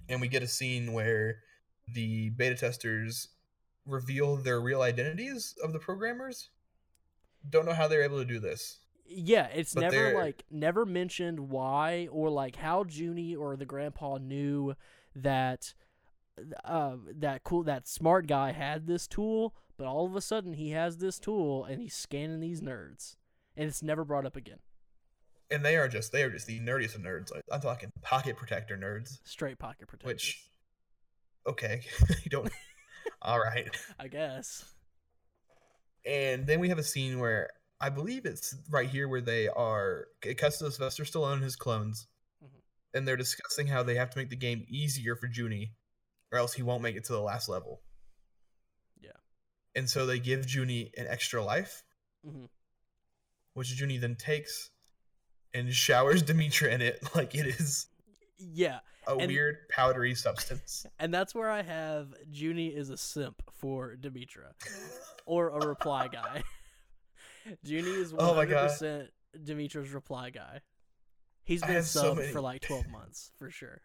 And we get a scene where the beta testers reveal their real identities of the programmers. Don't know how they're able to do this. yeah, it's But never they're- like never mentioned why or like how Junie or the grandpa knew that uh that cool that smart guy had this tool, but all of a sudden he has this tool and he's scanning these nerds. And it's never brought up again. And they are just they are just the nerdiest of nerds. I'm talking pocket protector nerds. Straight pocket protectors. Which okay. you don't all right. I guess. And then we have a scene where I believe it's right here where they are. It cuts to Sylvester Stallone and his clones, Mhm. and they're discussing how they have to make the game easier for Junie, or else he won't make it to the last level. Yeah. And so they give Junie an extra life, Mhm. which Junie then takes and showers Demetra in it like it is Yeah, a And- weird powdery substance. and that's where I have Junie is a simp for Demetra. or a reply guy. Junie is Oh my 100% Demetra's reply guy. He's been so subbed many- for like 12 months for sure.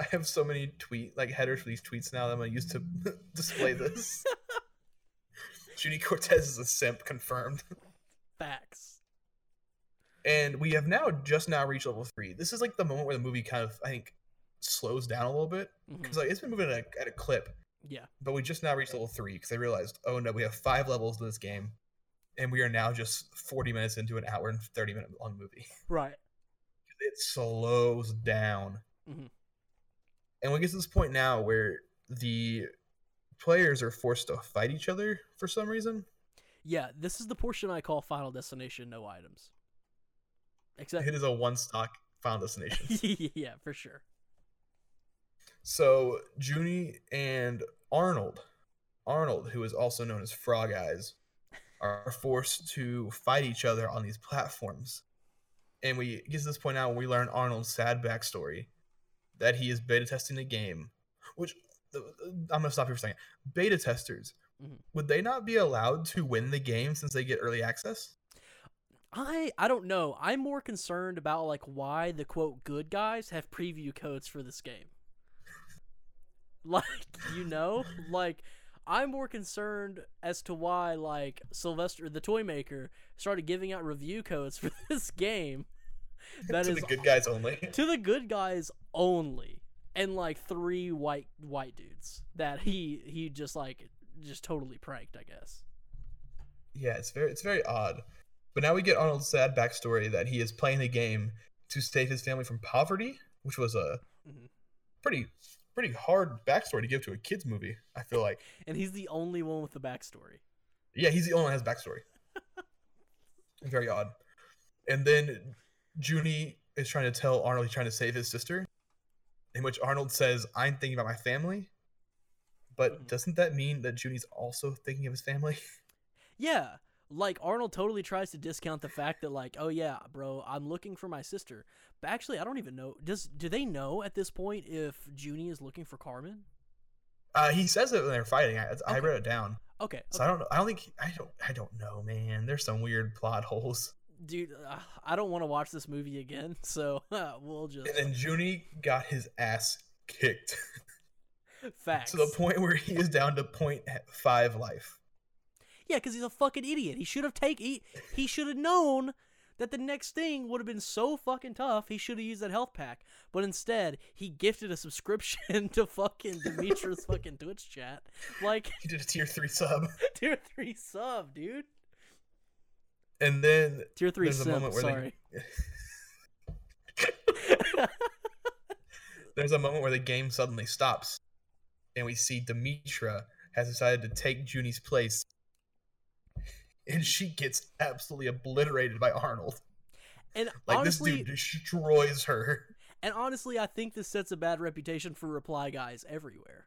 I have so many tweet like headers for these tweets now that I'm gonna use to display this. Junie Cortez is a simp, confirmed. Facts. And we have now just now reached level three. This is like the moment where the movie kind of I think slows down a little bit because like it's been moving at a, at a clip, Yeah. but we just now reached level three because I realized, oh no, we have five levels to this game, and we are now just 40 minutes into an hour and 30 minute long movie. Right. It slows down, Mhm. And we get to this point now where the players are forced to fight each other for some reason. Yeah, this is the portion I call Final Destination no items. Except It is a one stock Final Destination. yeah, for sure. So Junie and Arnold, Arnold, who is also known as Frog Eyes, are forced to fight each other on these platforms. And we get to this point now where we learn Arnold's sad backstory that he is beta testing the game, which uh, I'm gonna stop here for a second. Beta testers, Mhm. would they not be allowed to win the game since they get early access? I I don't know. I'm more concerned about like why the quote good guys have preview codes for this game. Like, you know, like I'm more concerned as to why like Sylvester the toy maker started giving out review codes for this game. That to is the good guys only. to the good guys only and like three white white dudes that he he just like just totally pranked, I guess. Yeah, it's very it's very odd. But now we get Arnold's sad backstory that he is playing the game to save his family from poverty, which was a Mhm. pretty pretty hard backstory to give to a kids movie. I feel like. And he's the only one with the backstory. Yeah, he's the only one that has backstory. very odd. And then Junie is trying to tell Arnold he's trying to save his sister, in which Arnold says, "I'm thinking about my family, But Mhm. doesn't that mean that Junie's also thinking of his family? Yeah. Like Arnold totally tries to discount the fact that like, oh yeah, bro, I'm looking for my sister. But actually, I don't even know. Does do they know at this point if Junie is looking for Carmen? Uh, he says it when they're fighting. I, I Okay. wrote it down. Okay. So I don't know. I don't think I don't. I don't know, man. There's some weird plot holes. Dude, uh, I don't want to watch this movie again, so we'll just And then Junie got his ass kicked facts. to the point where he is down to point five life. Yeah, because he's a fucking idiot. He should have taken. He, he should have known that the next thing would have been so fucking tough. He should have used that health pack, but instead he gifted a subscription to fucking Demetra's fucking Twitch chat. Like He did a tier three sub, tier three sub, dude. And then Tier three There's a simp. moment where they- there's a moment where the game suddenly stops, and we see Demetra has decided to take Junie's place, and she gets absolutely obliterated by Arnold. and Like honestly, this dude destroys her. and honestly, I think this sets a bad reputation for reply guys everywhere.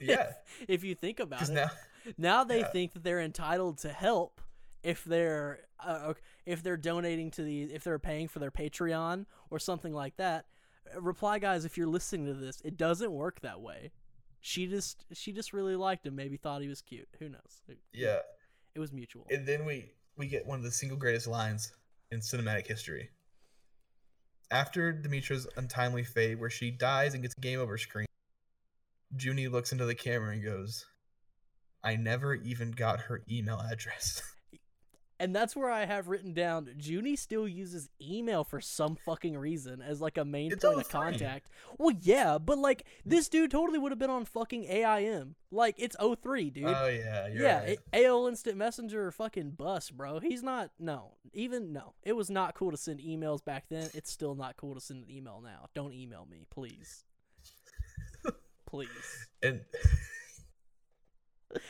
Yeah. if you think about it. now, now they Yeah. think that they're entitled to help if they're uh, if they're donating to the if they're paying for their Patreon or something like that. Reply guys, if you're listening to this, it doesn't work that way. She just she just really liked him, maybe thought he was cute. Who knows? Yeah, it was mutual. and then we we get one of the single greatest lines in cinematic history. After Demetra's untimely fate, where she dies and gets a game over screen, Junie looks into the camera and goes, "I never even got her email address." and that's where I have written down Junie still uses email for some fucking reason as like a main It's point of 03. contact. Well, yeah, but like this dude totally would have been on fucking AIM. Like it's 03, dude. Oh yeah, you're yeah, right. AOL Instant Messenger or fucking bus, bro. He's not. No, even no. It was not cool to send emails back then. It's still not cool to send an email now. Don't email me, please. please. and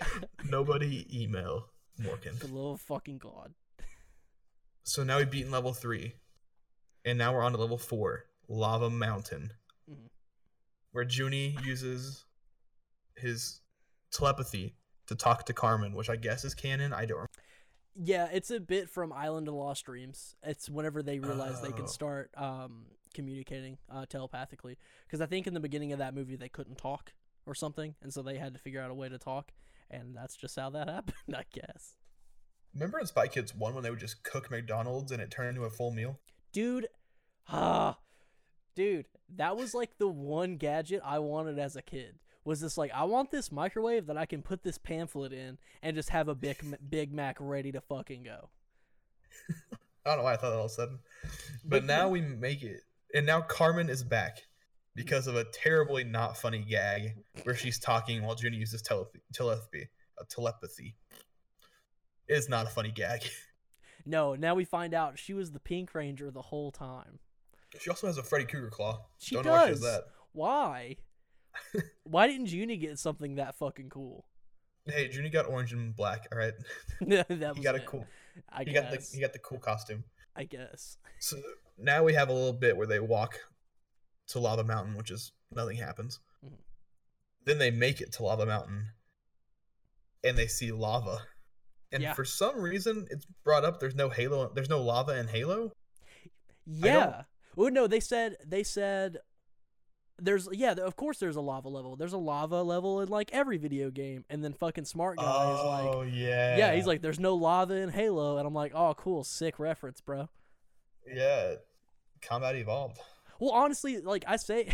nobody email Morgan. The love of fucking god. So now we've beaten level three, and now we're on to level four, Lava Mountain, Mhm. where Junie uses his telepathy to talk to Carmen, which I guess is canon. I don't. Remember. Yeah, it's a bit from Island of Lost Dreams. It's whenever they realize they Oh. can start um, communicating uh, telepathically. Because I think in the beginning of that movie they couldn't talk or something, and so they had to figure out a way to talk, and that's just how that happened, I guess. Remember in Spy Kids one when they would just cook McDonald's and it turned into a full meal? dude ah dude that was like the one gadget i wanted as a kid was this like i want this microwave that i can put this pamphlet in and just have a big big mac ready to fucking go I don't know why I thought that all of a sudden. But now we make it, and now Carmen is back because of a terribly not funny gag where she's talking while Junie uses telepathy. Telepathy. Uh, telepathy. It is not a funny gag. no now we find out she was the pink ranger the whole time She also has a Freddy Krueger claw. she Don't know why she does why why didn't Junie get something that fucking cool Hey, Junie got orange and black. All right, that was he got a cool. i He guess got the he got the cool costume. i guess So now we have a little bit where they walk to Lava Mountain, which is nothing happens. Mhm. Then they make it to Lava Mountain, and they see lava. And Yeah. for some reason, it's brought up. There's no Halo. There's no lava in Halo. Yeah. Well, no, they said they said there's yeah, of course there's a lava level. There's a lava level in like every video game, and then fucking smart guy is like, Oh, yeah. yeah, he's like, there's no lava in Halo, and I'm like, oh, cool, sick reference, bro. yeah. Combat evolved. Well, honestly, like I say,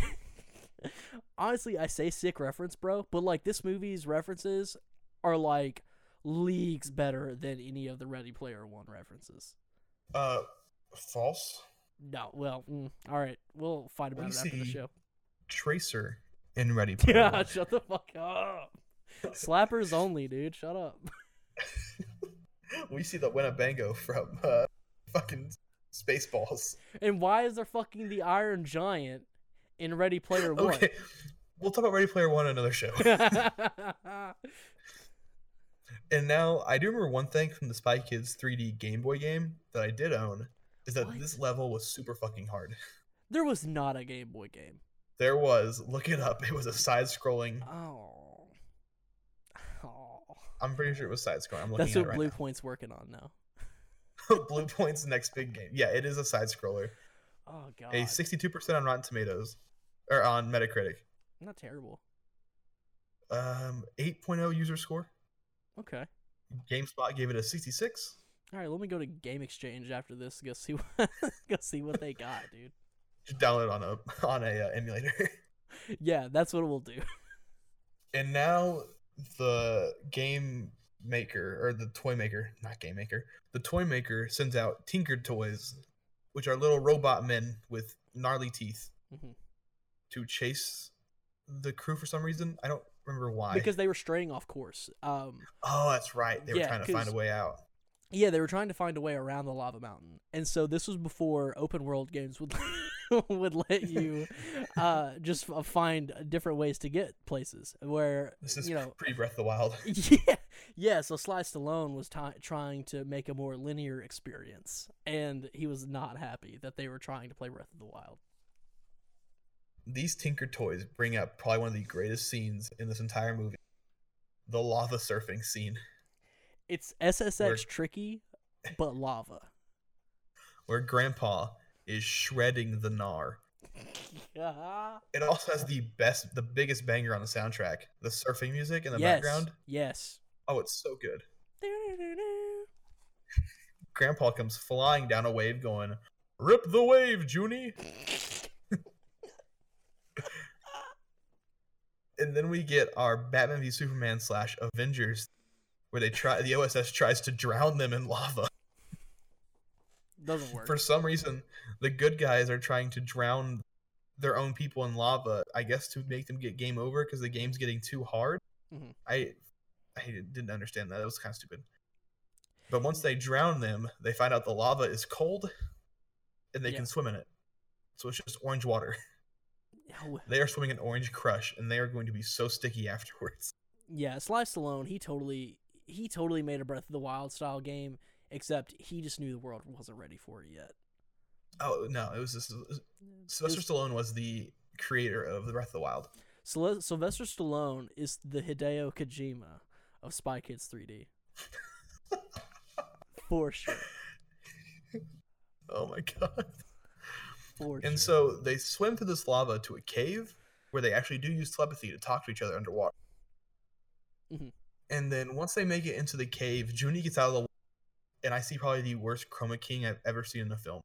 honestly, I say sick reference, bro, but like this movie's references are like leagues better than any of the Ready Player One references. Uh, false. No, well, mm, all right, we'll fight about it after the show. Tracer in Ready Player Yeah, One. shut the fuck up. Slappers only, dude. Shut up. we see the Winnebago from uh, fucking Spaceballs. And why is there fucking the Iron Giant in Ready Player One? Okay, we'll talk about Ready Player One another show. and now I do remember one thing from the Spy Kids 3D Game Boy game that I did own is that What? this level was super fucking hard. there was not a Game Boy game. There was, look it up. It was a side-scrolling Oh. oh. I'm pretty sure it was side scrolling. I'm looking That's at what it right Blue now. Point's working on now. Bluepoint's next big game. Yeah, it is a side scroller. Oh god, A 62% on Rotten Tomatoes or on Metacritic. not terrible. Um, 8.0 user score. Okay. GameSpot gave it a 66. All right, let me go to Game Exchange after this to go see what go see what they got, dude. Just download it on a on a uh, emulator. Yeah, that's what we'll do. and now the game maker or the toy maker, not game maker, the toy maker sends out Tinkered toys, which are little robot men with gnarly teeth, Mhm. to chase the crew for some reason. I don't remember why. Because they were straying off course. Um, oh, that's right. They were trying to find a way out. yeah, they were trying to find a way around the lava mountain, and so this was before open world games would would let you uh, just find different ways to get places. Where This is you know, pre Breath of the Wild. yeah, yeah. So Sly Stallone was ti trying to make a more linear experience, and he was not happy that they were trying to play Breath of the Wild. These Tinker toys bring up probably one of the greatest scenes in this entire movie. The lava surfing scene, It's SSX Where- tricky, but lava. where Grandpa is shredding the gnar. Yeah. It also has the best, the biggest banger on the soundtrack. The surfing music in the yes. background. Yes. Oh, it's so good. Grandpa comes flying down a wave, going, "Rip the wave, Junie!" and then we get our Batman v Superman slash Avengers, where they try the OSS tries to drown them in lava. Doesn't work. For some reason, the good guys are trying to drown their own people in lava. I guess to make them get game over because the game's getting too hard. Mhm. I I didn't understand that. It was kind of stupid. But once they drown them, they find out the lava is cold, and they Yeah. can swim in it. So it's just orange water. They are swimming in orange crush, and they are going to be so sticky afterwards. yeah, Sly Stallone, he totally he totally made a Breath of the Wild style game, except he just knew the world wasn't ready for it yet. Oh no, it was. It Sylvester was- Stallone was the creator of the Breath of the Wild. Sylvester Stallone is the Hideo Kojima of Spy Kids 3D. For sure. Oh my god. For And sure. so they swim through this lava to a cave where they actually do use telepathy to talk to each other underwater. Mhm. And then once they make it into the cave, Junie gets out of the water, and I see probably the worst chroma keying I've ever seen in a film.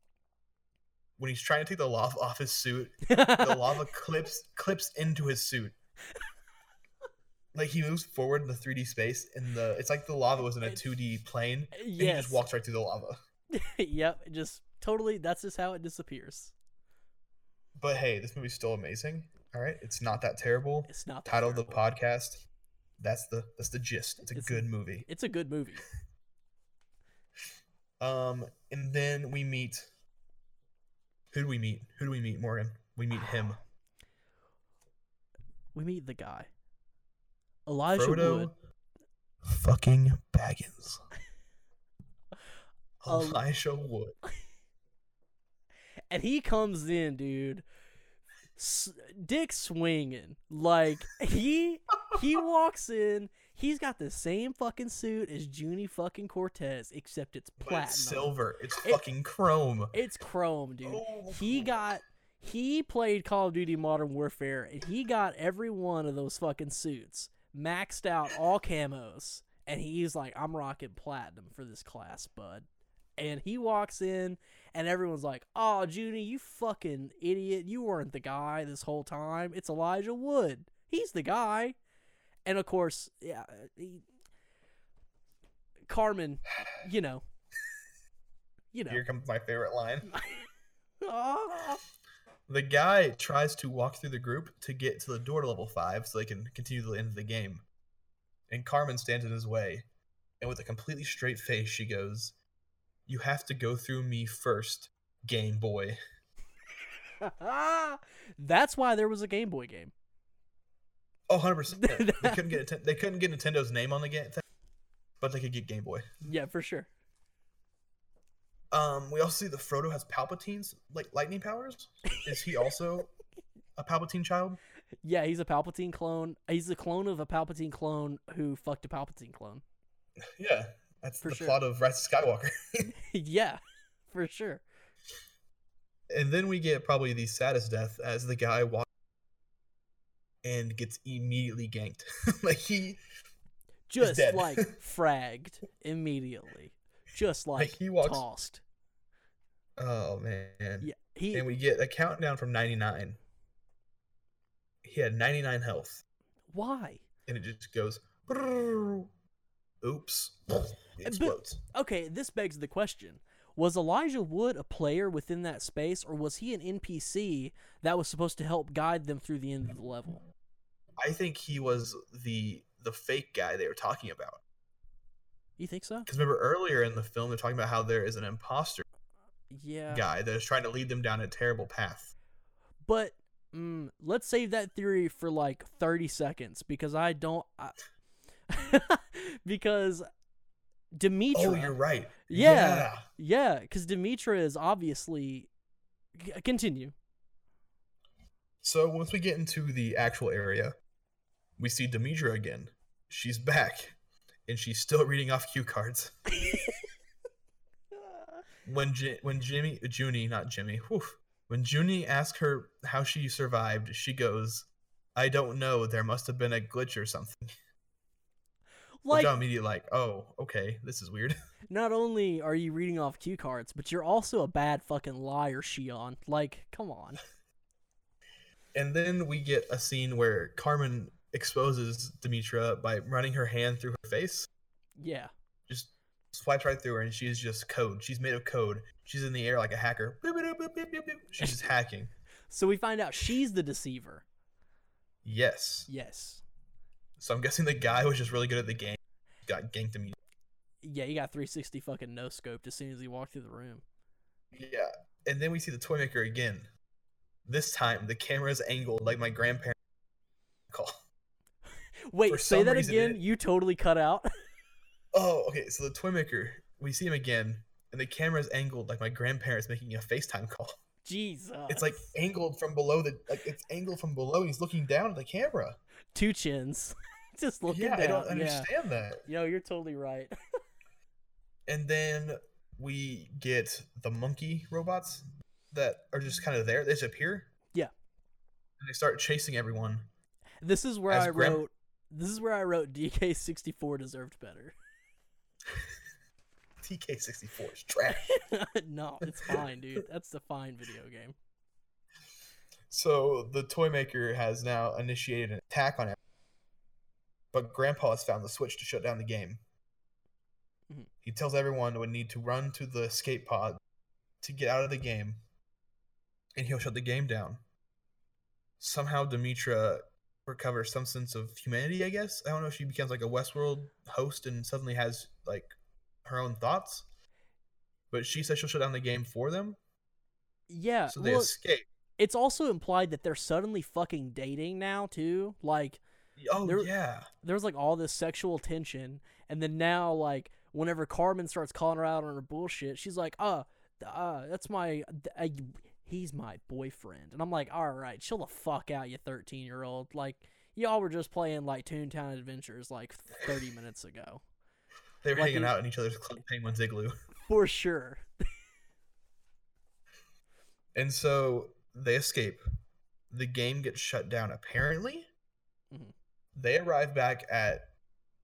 When he's trying to take the lava off his suit, the lava clips clips into his suit. Like he moves forward in the 3D space, and the it's like the lava was in a 2D plane, and he just walks right through the lava. yep, just totally that's just how it disappears. But hey, this movie's still amazing. All right, it's not that terrible. It's not that title of the podcast. That's the that's the gist. It's a It's- good movie. It's a good movie. Um, and then we meet. Who do we meet? Who do we meet, Morgan? We meet him, We meet the guy. Elijah Frodo. Wood. Fucking Baggins. El- Elijah Wood. and he comes in, dude. S- dick swinging, like he he walks in. He's got the same fucking suit as Junie fucking Cortez, except it's platinum. it's silver. It's It- fucking chrome. It's chrome, dude. Oh. He got he played Call of Duty Modern Warfare and he got every one of those fucking suits maxed out all camos and he's like I'm rocking platinum for this class, bud. And he walks in and everyone's like, "Oh, Junie, you fucking idiot. You weren't the guy this whole time. It's Elijah Wood. He's the guy." And of course, yeah, he, Carmen, you know, you know. Here comes my favorite line. Ah. The guy tries to walk through the group to get to the door to level five so they can continue to the end of the game. And Carmen stands in his way. And with a completely straight face, she goes, You have to go through me first, Game Boy. That's why there was a Game Boy game. Oh, 100%. they, couldn't get, they couldn't get Nintendo's name on the game, but they could get Game Boy. Yeah, for sure. Um, we also see that Frodo has Palpatine's like lightning powers. Is he also a Palpatine child? Yeah, he's a Palpatine clone. He's a clone of a Palpatine clone who fucked a Palpatine clone. Yeah, that's For the sure. plot of Rise of Skywalker. yeah, for sure. and then we get probably the saddest death as the guy walks and gets immediately ganked. like he, Just like fragged immediately. Just like, he walks- tossed. Oh man. Yeah, he And we get a countdown from 99. He had 99 health, why? and it just goes. Oops! Uh, it explodes. Okay, this begs the question. Was Elijah Wood a player within that space, or was he an NPC that was supposed to help guide them through the end of the level? I think he was the the fake guy they were talking about. You think so? Because remember earlier in the film, they're talking about how there is an imposter Yeah. guy that is trying to lead them down a terrible path. But mm, let's save that theory for like 30 seconds because I don't. I, because Demetra. Oh, you're right. Yeah. Yeah, because Demetra is obviously. c- Continue. So once we get into the actual area, we see Demetra again. She's back, and she's still reading off cue cards. When J- when Jimmy Junie, not Jimmy, whew, when Junie asks her how she survived, she goes, "I don't know. There must have been a glitch or something." like, Which I'm immediately like, "Oh, okay, this is weird." not only are you reading off cue cards, but you're also a bad fucking liar, Shion. Like, come on. And then we get a scene where Carmen exposes Demetra by running her hand through her face. Yeah. Swipes right through her, and she's just code. She's made of code. She's in the air like a hacker. Boop, boop, boop. She's just hacking. So we find out she's the deceiver. Yes. Yes. So I'm guessing the guy was just really good at the game. Got ganked immediately. Yeah, he got 360 fucking no scoped as soon as he walked through the room. Yeah. And then we see the toy maker again. This time the camera is angled like my grandparents call. Wait, say that reason again. it- You totally cut out. Oh, okay. So the toy maker, we see him again, and the camera is angled like my grandparents making a FaceTime call. Jesus. It's like angled from below the like it's angled from below. And he's looking down at the camera. two chins. Just looking yeah, down. I don't yeah. understand that. Yo, you're totally right. And then we get the monkey robots that are just kind of there. They just appear. Yeah. And they start chasing everyone. This is where I Graham- wrote. This is where I wrote DK64 deserved better. DK64 is trash. no, it's fine, dude. That's the fine video game. so the toy maker has now initiated an attack on him. But Grandpa has found the switch to shut down the game. Mhm. He tells everyone would need to run to the escape pod to get out of the game, and he'll shut the game down. Somehow Demetra recovers some sense of humanity, I guess. I don't know if she becomes like a Westworld host and suddenly has like her own thoughts. But she says she'll shut down the game for them, Yeah, so they well, escape. it's also implied that they're suddenly fucking dating now too. Like Oh there- yeah. there was like all this sexual tension, and then now like whenever Carmen starts calling her out on her bullshit, she's like, "Uh, uh, that's my, uh, he's my boyfriend," and I'm like, "All right, chill the fuck out, you 13 year old. Like y'all were just playing like Toontown Adventures like 30 minutes ago, They were Like hanging out in each other's Club Penguin's igloo. for sure." And so they escape. The game gets shut down apparently. Mhm. They arrive back at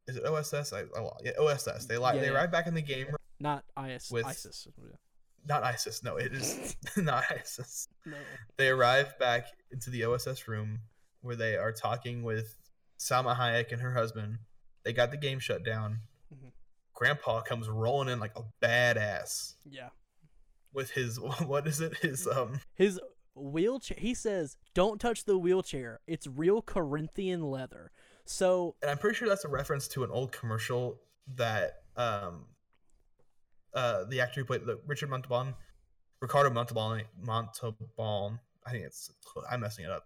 is it OSS? I, I, yeah, OSS. They li- Yeah, they yeah. arrive back in the game Not IS, With- ISIS. not ISIS. No, it is not ISIS. No. They arrive back into the OSS room where they are talking with Salma Hayek and her husband. They got the game shut down. Grandpa comes rolling in like a badass Yeah. with his what is it? His um His wheelchair. He says, "Don't touch the wheelchair. It's real Corinthian leather." So and I'm pretty sure that's a reference to an old commercial that um uh the actor who played the Richard Montalban, Ricardo Montalban, Montalban. I think it's I'm messing it up.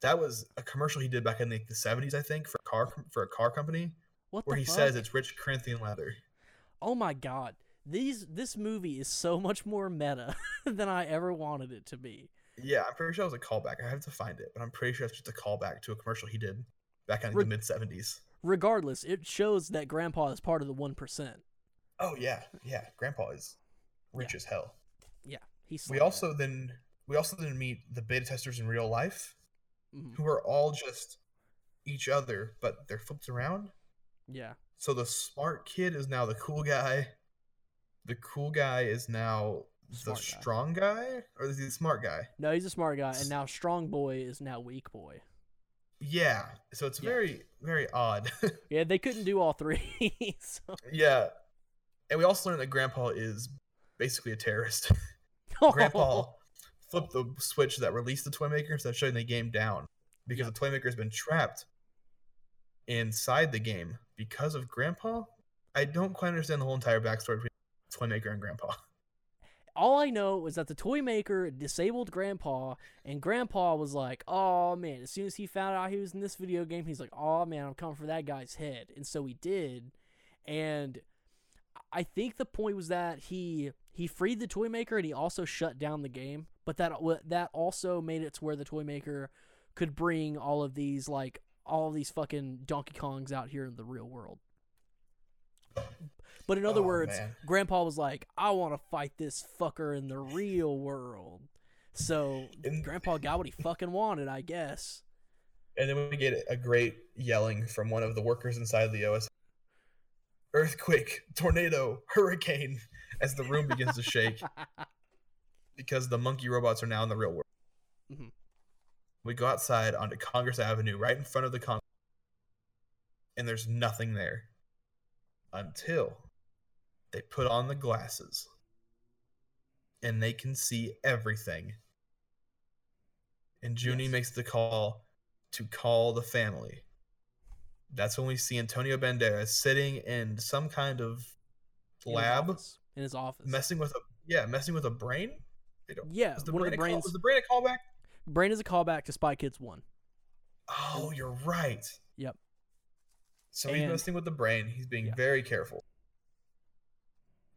That was a commercial he did back in like the 70s, I think, for a car for a car company what where he fuck? says it's rich Corinthian leather. Oh my god. These this movie is so much more meta than I ever wanted it to be. Yeah, I'm pretty sure it was a callback. I have to find it, but I'm pretty sure it's just a callback to a commercial he did back in Re- the mid '70s. Regardless, it shows that Grandpa is part of the one percent. Oh yeah, yeah. Grandpa is rich as hell. Yeah, he's. We also then we also then meet the beta testers in real life, Mhm. who are all just each other, but they're flipped around. Yeah. So the smart kid is now the cool guy. The cool guy is now Smart the guy. strong guy, or is he the smart guy? No, he's a smart guy, and now Strong Boy is now Weak Boy. Yeah. So it's Yeah. very very odd. Yeah, they couldn't do all three. so. yeah. And we also learned that Grandpa is basically a terrorist. Grandpa oh. flipped the switch that released the toy maker instead of shutting the game down because the toy maker has been trapped inside the game because of Grandpa. I don't quite understand the whole entire backstory between toy maker and Grandpa. all I know was that the toy maker disabled Grandpa, and Grandpa was like, "Oh man!" As soon as he found out he was in this video game, he's like, "Oh man, I'm coming for that guy's head," and so he did. And I think the point was that he he freed the toy maker, and he also shut down the game. But that that also made it to where the toy maker could bring all of these like all these fucking Donkey Kongs out here in the real world. But in other Oh, words, man. Grandpa was like, I want to fight this fucker in the real world. So And- Grandpa got what he fucking wanted, I guess. And then we get a great yelling from one of the workers inside the OS. Earthquake, tornado, hurricane, as the room begins to shake because the monkey robots are now in the real world. Mhm. We go outside onto Congress Avenue, right in front of the Congress, and there's nothing there until they put on the glasses and they can see everything. And Junie Yes. makes the call to call the family. That's when we see Antonio Banderas sitting in some kind of In lab. In his office. messing with a yeah, messing with a brain. They don't- yeah, was the brain a call- brains. was the brain a callback? Brain is a callback to Spy Kids 1. Oh, you're right. Yep. So he's messing with the brain. He's being Yeah. very careful.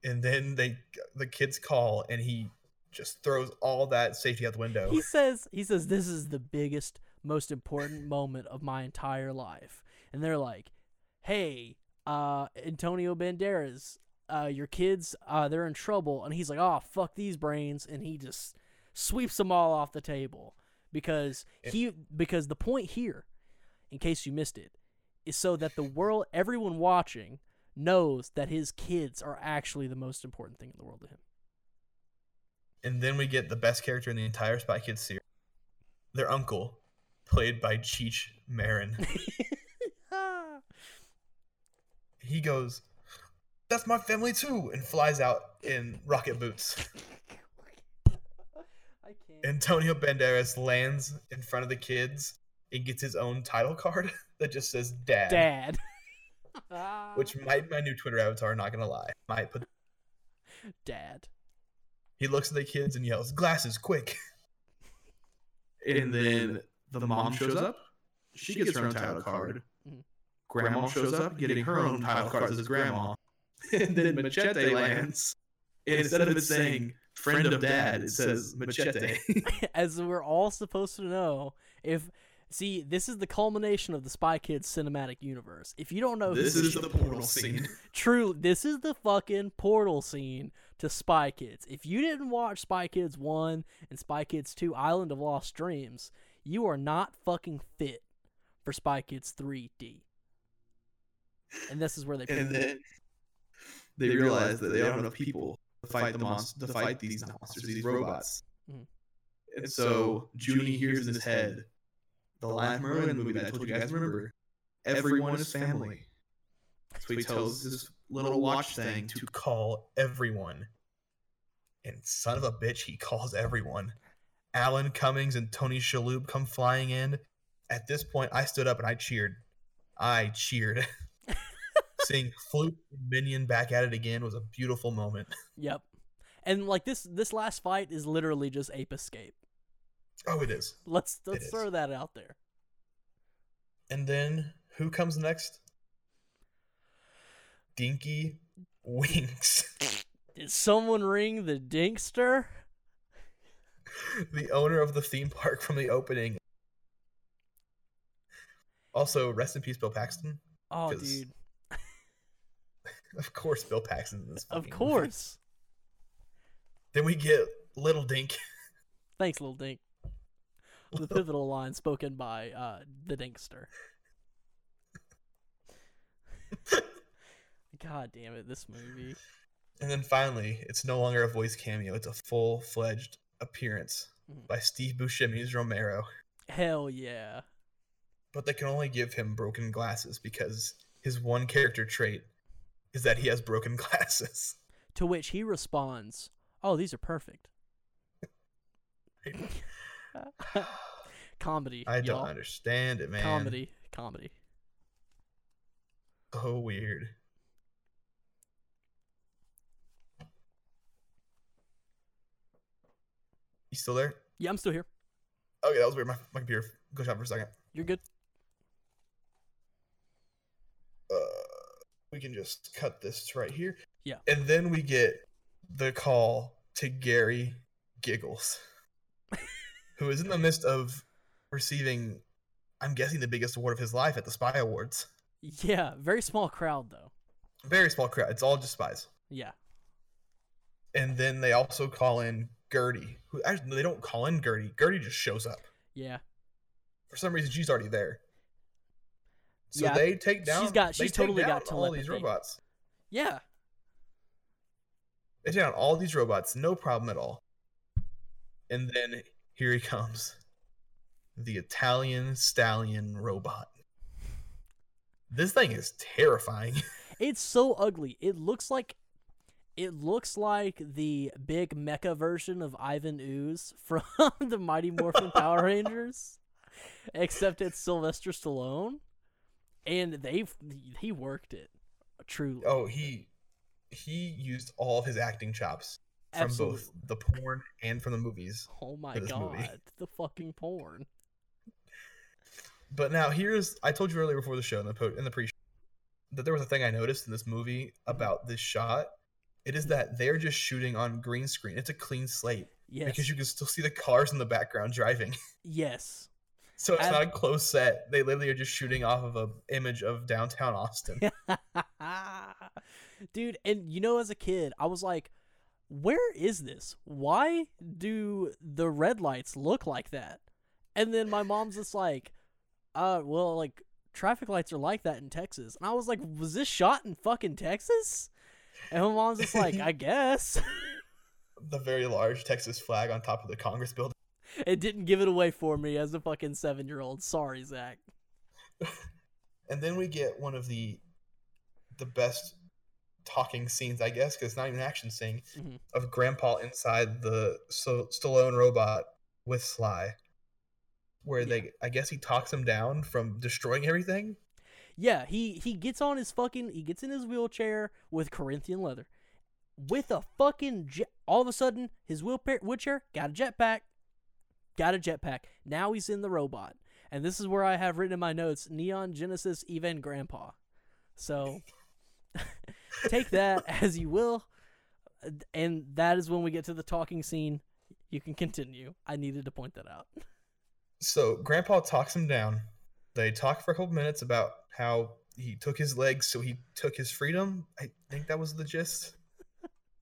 And then they the kids call and he just throws all that safety out the window. He says, he says, this is the biggest, most important moment of my entire life. And they're like, hey, uh, Antonio Banderas, uh, your kids, uh, they're in trouble. And he's like, oh, fuck these brains. And he just sweeps them all off the table because he, because the point here, in case you missed it, is so that the world, everyone watching, knows that his kids are actually the most important thing in the world to him. And then we get the best character in the entire Spy Kids series. Their uncle, played by Cheech Marin. he goes, That's my family too, and flies out in rocket boots. I can't. Antonio Banderas lands in front of the kids and gets his own title card that just says dad. Dad. Which might be my new Twitter avatar, not gonna lie. Might put Dad. he looks at the kids and yells, Glasses, quick. And then the mom shows up. She gets her own title card. Mhm. Grandma shows up, getting her own title card as grandma. And then Machete lands. And instead of it saying friend of dad, it says Machete. As we're all supposed to know, if see, this is the culmination of the Spy Kids cinematic universe. If you don't know, this is the portal scene. true. This is the fucking portal scene to Spy Kids. If you didn't watch Spy Kids one and Spy Kids two, Island of Lost Dreams, you are not fucking fit for Spy Kids three D. And this is where they. And then they realize that they don't have enough people to fight the monster, to fight these monsters, these robots. Mhm. And so Junie hears in his head the from earlier movie that I told you guys remember. Everyone is family. So he tells his little watch thing to to call everyone. And son of a bitch, he calls everyone. Alan Cummings and Tony Shalhoub come flying in. At this point, I stood up and I cheered. I cheered. Seeing Fluke and Minion back at it again was a beautiful moment. Yep. And like this this last fight is literally just Ape Escape. Oh, it is. Let's let's is. throw that out there. And then who comes next? Dinky Winks. Did someone ring the Dinkster? the owner of the theme park from the opening. Also, rest in peace, Bill Paxton. Oh, dude. Of course, Bill Paxton in this. Movie. Of fucking movie. course. Then we get Little Dink. Thanks, little Dink. The pivotal line spoken by uh, the Dinkster. God damn it, this movie. And then finally, it's no longer a voice cameo; it's a full-fledged appearance Mhm. by Steve Buscemi's Romero. Hell yeah. But they can only give him broken glasses because his one character trait is that he has broken glasses. To which he responds, "Oh, these are perfect." Comedy. I don't understand it, man. Comedy. Comedy. So weird. You still there? Yeah, I'm still here. Okay, that was weird. My, my computer glitched out for a second. You're good. Uh, we can just cut this right here. Yeah. And then we get the call to Gary Giggles, who is in the midst of receiving, I'm guessing, the biggest award of his life at the Spy Awards. Yeah, very small crowd though. Very small crowd. It's all just spies. Yeah. And then they also call in Gertie, who actually they don't call in Gertie. Gertie just shows up. Yeah. For some reason, she's already there. So Yeah, they take down. she's got- she's totally got all these robots. Yeah. They take down all these robots, no problem at all. And then here he comes, the Italian stallion robot. This thing is terrifying. It's so ugly. It looks like it looks like the big mecha version of Ivan Ooze from the Mighty Morphin Power Rangers, except it's Sylvester Stallone, and they've he worked it truly. oh, he he used all of his acting chops from Absolutely. both the porn and from the movies. Oh my god, movie. the fucking porn. But now here's I told you earlier before the show in the po- in the pre that there was a thing I noticed in this movie mm-hmm. about this shot. It is that they're just shooting on green screen. It's a clean slate Yes. because you can still see the cars in the background driving. yes. So it's Ab- not a close set. They literally are just shooting off of a image of downtown Austin. Dude, and you know, as a kid, I was like, where is this? Why do the red lights look like that? And then my mom's just like, uh, well, like, traffic lights are like that in Texas. And I was like, was this shot in fucking Texas? And my mom's just like, I guess. the very large Texas flag on top of the Congress building. it didn't give it away for me as a fucking seven year old. Sorry, Zach. And then we get one of the the best talking scenes, I guess, because it's not even an action scene Mhm. of Grandpa inside the so Stallone robot with Sly, where Yeah. they, I guess, he talks him down from destroying everything. Yeah, he he gets on his fucking he gets in his wheelchair with Corinthian leather, with a fucking jet. All of a sudden, his wheelchair wheelchair got a jetpack, got a jetpack. Now he's in the robot, and this is where I have written in my notes: Neon Genesis even Grandpa. So take that as you will, and that is when we get to the talking scene. You can continue. I needed to point that out. So Grandpa talks him down. They talk for a couple minutes about how he took his legs, so he took his freedom. I think that was the gist.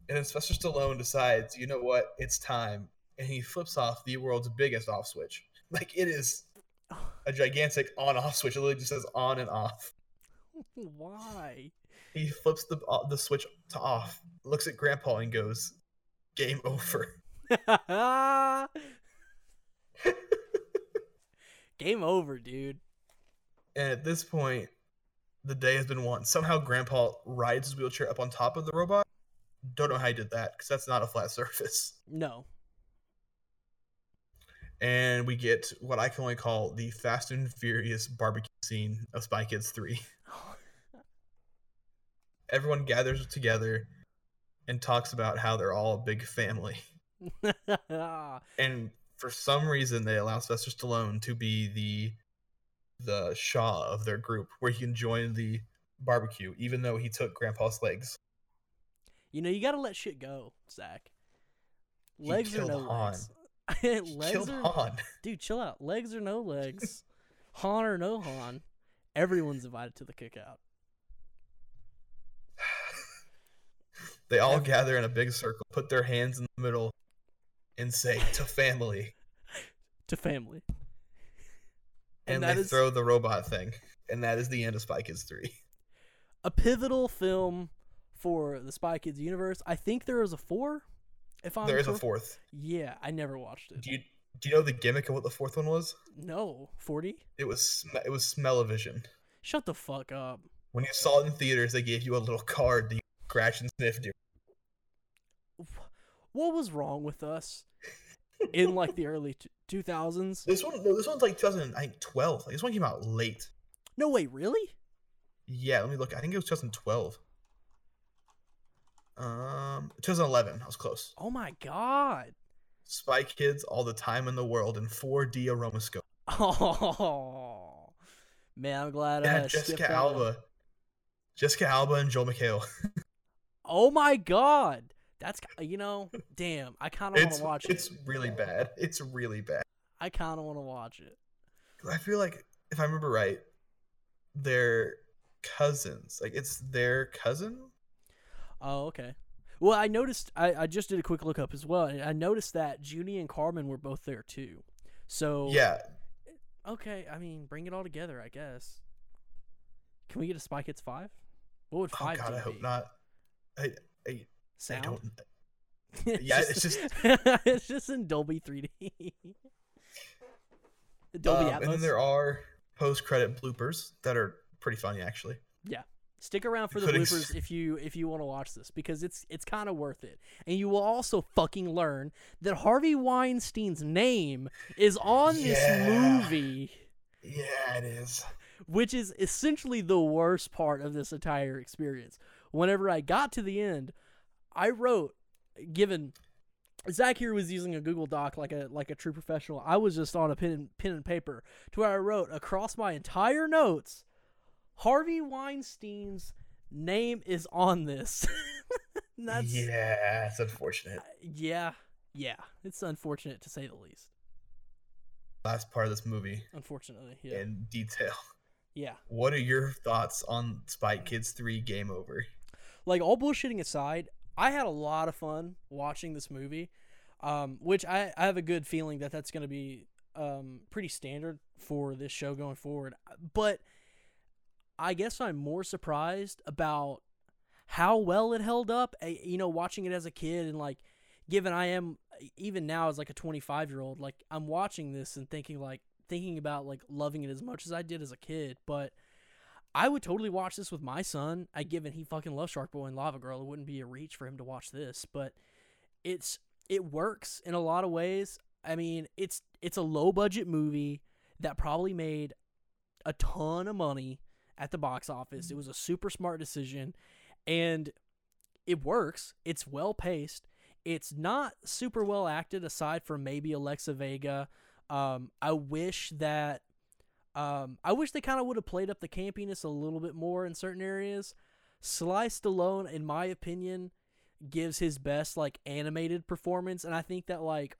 And then Sylvester Stallone decides, you know what, it's time, and he flips off the world's biggest off switch. Like it is a gigantic on-off switch. It literally just says on and off. Why? He flips the uh, the switch to off, looks at Grandpa, and goes, "Game over." Game over, dude. And at this point, the day has been won. Somehow, Grandpa rides his wheelchair up on top of the robot. Don't know how he did that because that's not a flat surface. No. And we get what I can only call the Fast and Furious barbecue scene of Spy Kids 3. Everyone gathers together and talks about how they're all a big family. And for some reason, they allow Sylvester Stallone to be the the Shaw of their group, where he can join the barbecue, even though he took Grandpa's legs. you know, you gotta let shit go, Zach. Legs or killed no Han. legs. legs Killed are Han. dude, chill out. Legs or no legs, Han or no Han, everyone's invited to the cookout. They all Every- gather in a big circle, put their hands in the middle, and say to family. To family. And, that they is throw the robot thing. And that is the end of Spy Kids 3. a pivotal film for the Spy Kids universe. I think there is a four. If I'm there is a fourth. Yeah, I never watched it. Do you do you know the gimmick of what the fourth one was? No, forty. It was sm- it was smell-o-vision. Shut the fuck up. When you saw it in theaters, they gave you a little card that you scratch and sniff. Dude. What was wrong with us in like the early two thousands? This one, no, this one's like 2012. Like, this one came out late. No way, really? Yeah, let me look. I think it was 2012. Um, 2011. I was close. Oh my god. Spy Kids, all the time in the world in 4D aromascope. Oh man, I'm glad I Yeah, skipped Jessica. Alba, Jessica Alba and Joel McHale. Oh my god, that's you know, damn. I kind of want to watch it's it. It's really bad. It's really bad. I kind of want to watch it. I feel like if I remember right, they're cousins. Like it's their cousin. Oh, okay. Well, I noticed. I, I just did a quick look up as well, and I noticed that Junie and Carmen were both there too. So Yeah, okay. I mean, bring it all together, I guess. Can we get a Spy Kids five? What would Oh five God, I hope be? not. I, I, I Sound? don't. it's Yeah, it's it's just in Dolby 3D. Dolby Um, Atmos. and then there are post-credit bloopers that are pretty funny, actually. Stick around for the bloopers if you if you want to watch this because it's it's kind of worth it. And you will also fucking learn that Harvey Weinstein's name is on this movie, Yeah, it is. which is essentially the worst part of this entire experience. Whenever I got to the end, I wrote given Zach here was using a Google Doc like a like a true professional. I was just on a pen and pen and paper to where I wrote across my entire notes, Harvey Weinstein's name is on this. That's yeah, it's unfortunate. yeah, yeah. It's unfortunate to say the least. Last part of this movie Unfortunately, yeah, in detail. yeah. What are your thoughts on Spy Kids 3 Game Over? like all bullshitting aside, I had a lot of fun watching this movie, um, which I, I have a good feeling that that's going to be um, pretty standard for this show going forward. But I guess I'm more surprised about how well it held up. eh, You know, watching it as a kid and like, given I am even now as like a 25 year old, like I'm watching this and thinking like thinking about like loving it as much as I did as a kid, but. I would totally watch this with my son. I given he fucking loves Shark Boy and Lava Girl, it wouldn't be a reach for him to watch this, but it's it works in a lot of ways. I mean, it's it's a low budget movie that probably made a ton of money at the box office. It was a super smart decision and it works. It's well paced. It's not super well acted aside from maybe Alexa Vega. Um, I wish that um, I wish they kind of would have played up the campiness a little bit more in certain areas. Sly Stallone, in my opinion, gives his best like animated performance, and I think that like,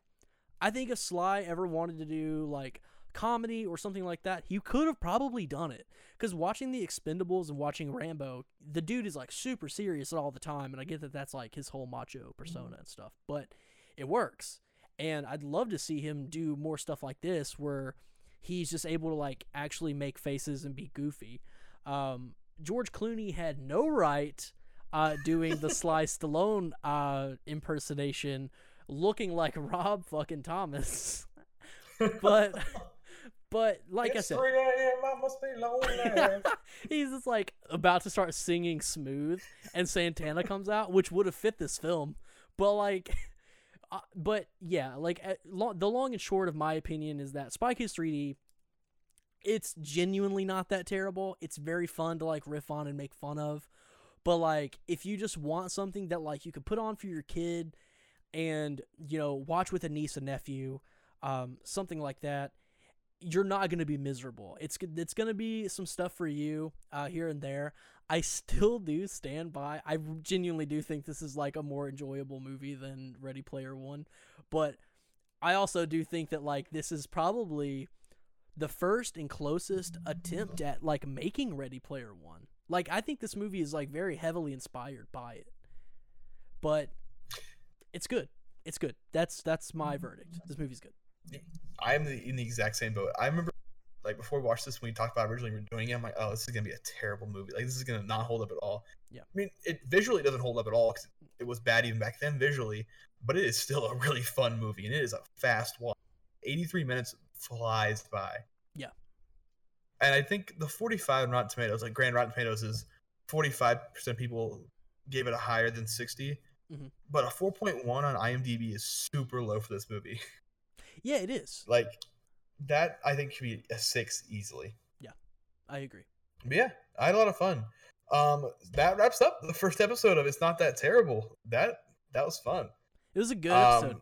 I think if Sly ever wanted to do like comedy or something like that, he could have probably done it. Because watching the Expendables and watching Rambo, the dude is like super serious all the time, and I get that that's like his whole macho persona and stuff, but it works. And I'd love to see him do more stuff like this where he's just able to like actually make faces and be goofy. Um, George Clooney had no right uh, doing the Sly Stallone uh, impersonation, looking like Rob fucking Thomas. but but like I said, I must be he's just like about to start singing smooth and santana comes out which would have fit this film. But like uh, but yeah like uh, lo- the long and short of my opinion is that spy kids 3d it's genuinely not that terrible. It's very fun to like riff on and make fun of. But like if you just want something that like you could put on for your kid and you know watch with a niece and nephew um, something like that you're not going to be miserable. It's it's going to be some stuff for you uh, here and there. I still do stand by. I genuinely do think this is like a more enjoyable movie than Ready Player One, but I also do think that like this is probably the first and closest attempt at like making Ready Player One. Like I think this movie is like very heavily inspired by it. But it's good. It's good. That's that's my verdict. This movie's good. I am the, in the exact same boat. I remember, like before we watched this, when we talked about originally doing it, I'm like, oh, this is gonna be a terrible movie. Like this is gonna not hold up at all. Yeah. I mean, it visually doesn't hold up at all because it was bad even back then visually, but it is still a really fun movie and it is a fast watch. 83 minutes flies by. Yeah. And I think the 45 Rotten Tomatoes, like Grand Rotten Tomatoes, is 45% people gave it a higher than 60. Mhm. But a 4.1 on IMDb is super low for this movie. Yeah, it is. like that, I think should be a six easily. Yeah, I agree. But yeah, I had a lot of fun. Um, that wraps up the first episode of It's Not That Terrible. That that was fun. It was a good episode. Um,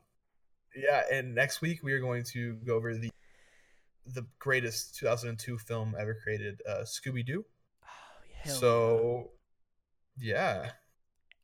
yeah, and next week we are going to go over the the greatest 2002 film ever created, uh, Scooby Doo. Oh, So, yeah,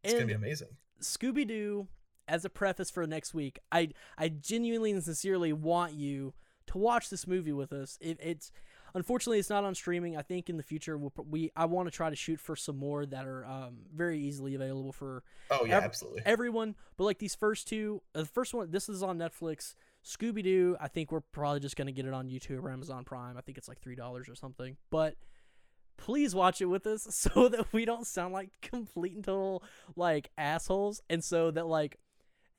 it's gonna be amazing. Scooby Doo, as a preface for next week, I I genuinely and sincerely want you to watch this movie with us. It, it's unfortunately it's not on streaming. I think in the future we'll, we I want to try to shoot for some more that are um, very easily available for Oh yeah, ev- absolutely. everyone. But like these first two, uh, the first one, this is on Netflix. Scooby Doo, I think we're probably just gonna get it on YouTube or Amazon Prime. I think it's like three dollars or something. But please watch it with us so that we don't sound like complete and total like assholes, and so that like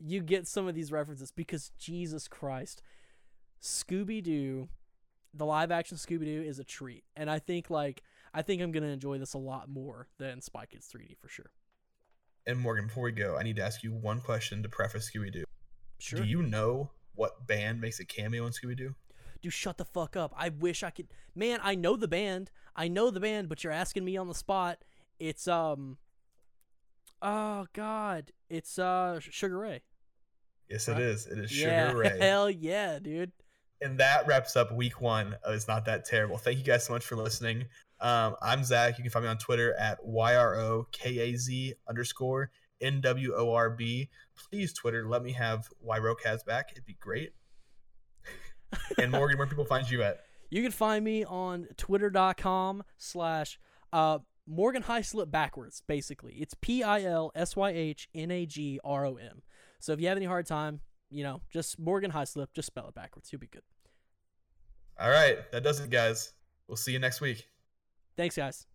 you get some of these references because Jesus Christ, Scooby Doo, the live action Scooby Doo is a treat, and I think like I think I'm gonna enjoy this a lot more than Spy Kids 3D for sure. And Morgan, before we go, I need to ask you one question to preface Scooby Doo. Sure. Do you know what band makes a cameo in Scooby Doo? Dude, shut the fuck up. I wish I could. Man, I know the band. I know the band, but you're asking me on the spot. It's um. Oh God, it's uh Sugar Ray. Yes, Right. it is. It is Sugar yeah, Ray. hell yeah, dude. and that wraps up week one of It's Not That Terrible. Thank you guys so much for listening. Um, I'm Zach. You can find me on Twitter at YROKAZ underscore NWORB. Please, Twitter, let me have YROKAZ back. It'd be great. and Morgan, where people find you at? You can find me on twitter.com slash uh Morgan Hyslip backwards, basically. It's P I L S Y H N A G R O M. So if you have any hard time, you know, just Morgan Hyslip, just spell it backwards. You'll be good. All right. That does it, guys. We'll see you next week. Thanks, guys.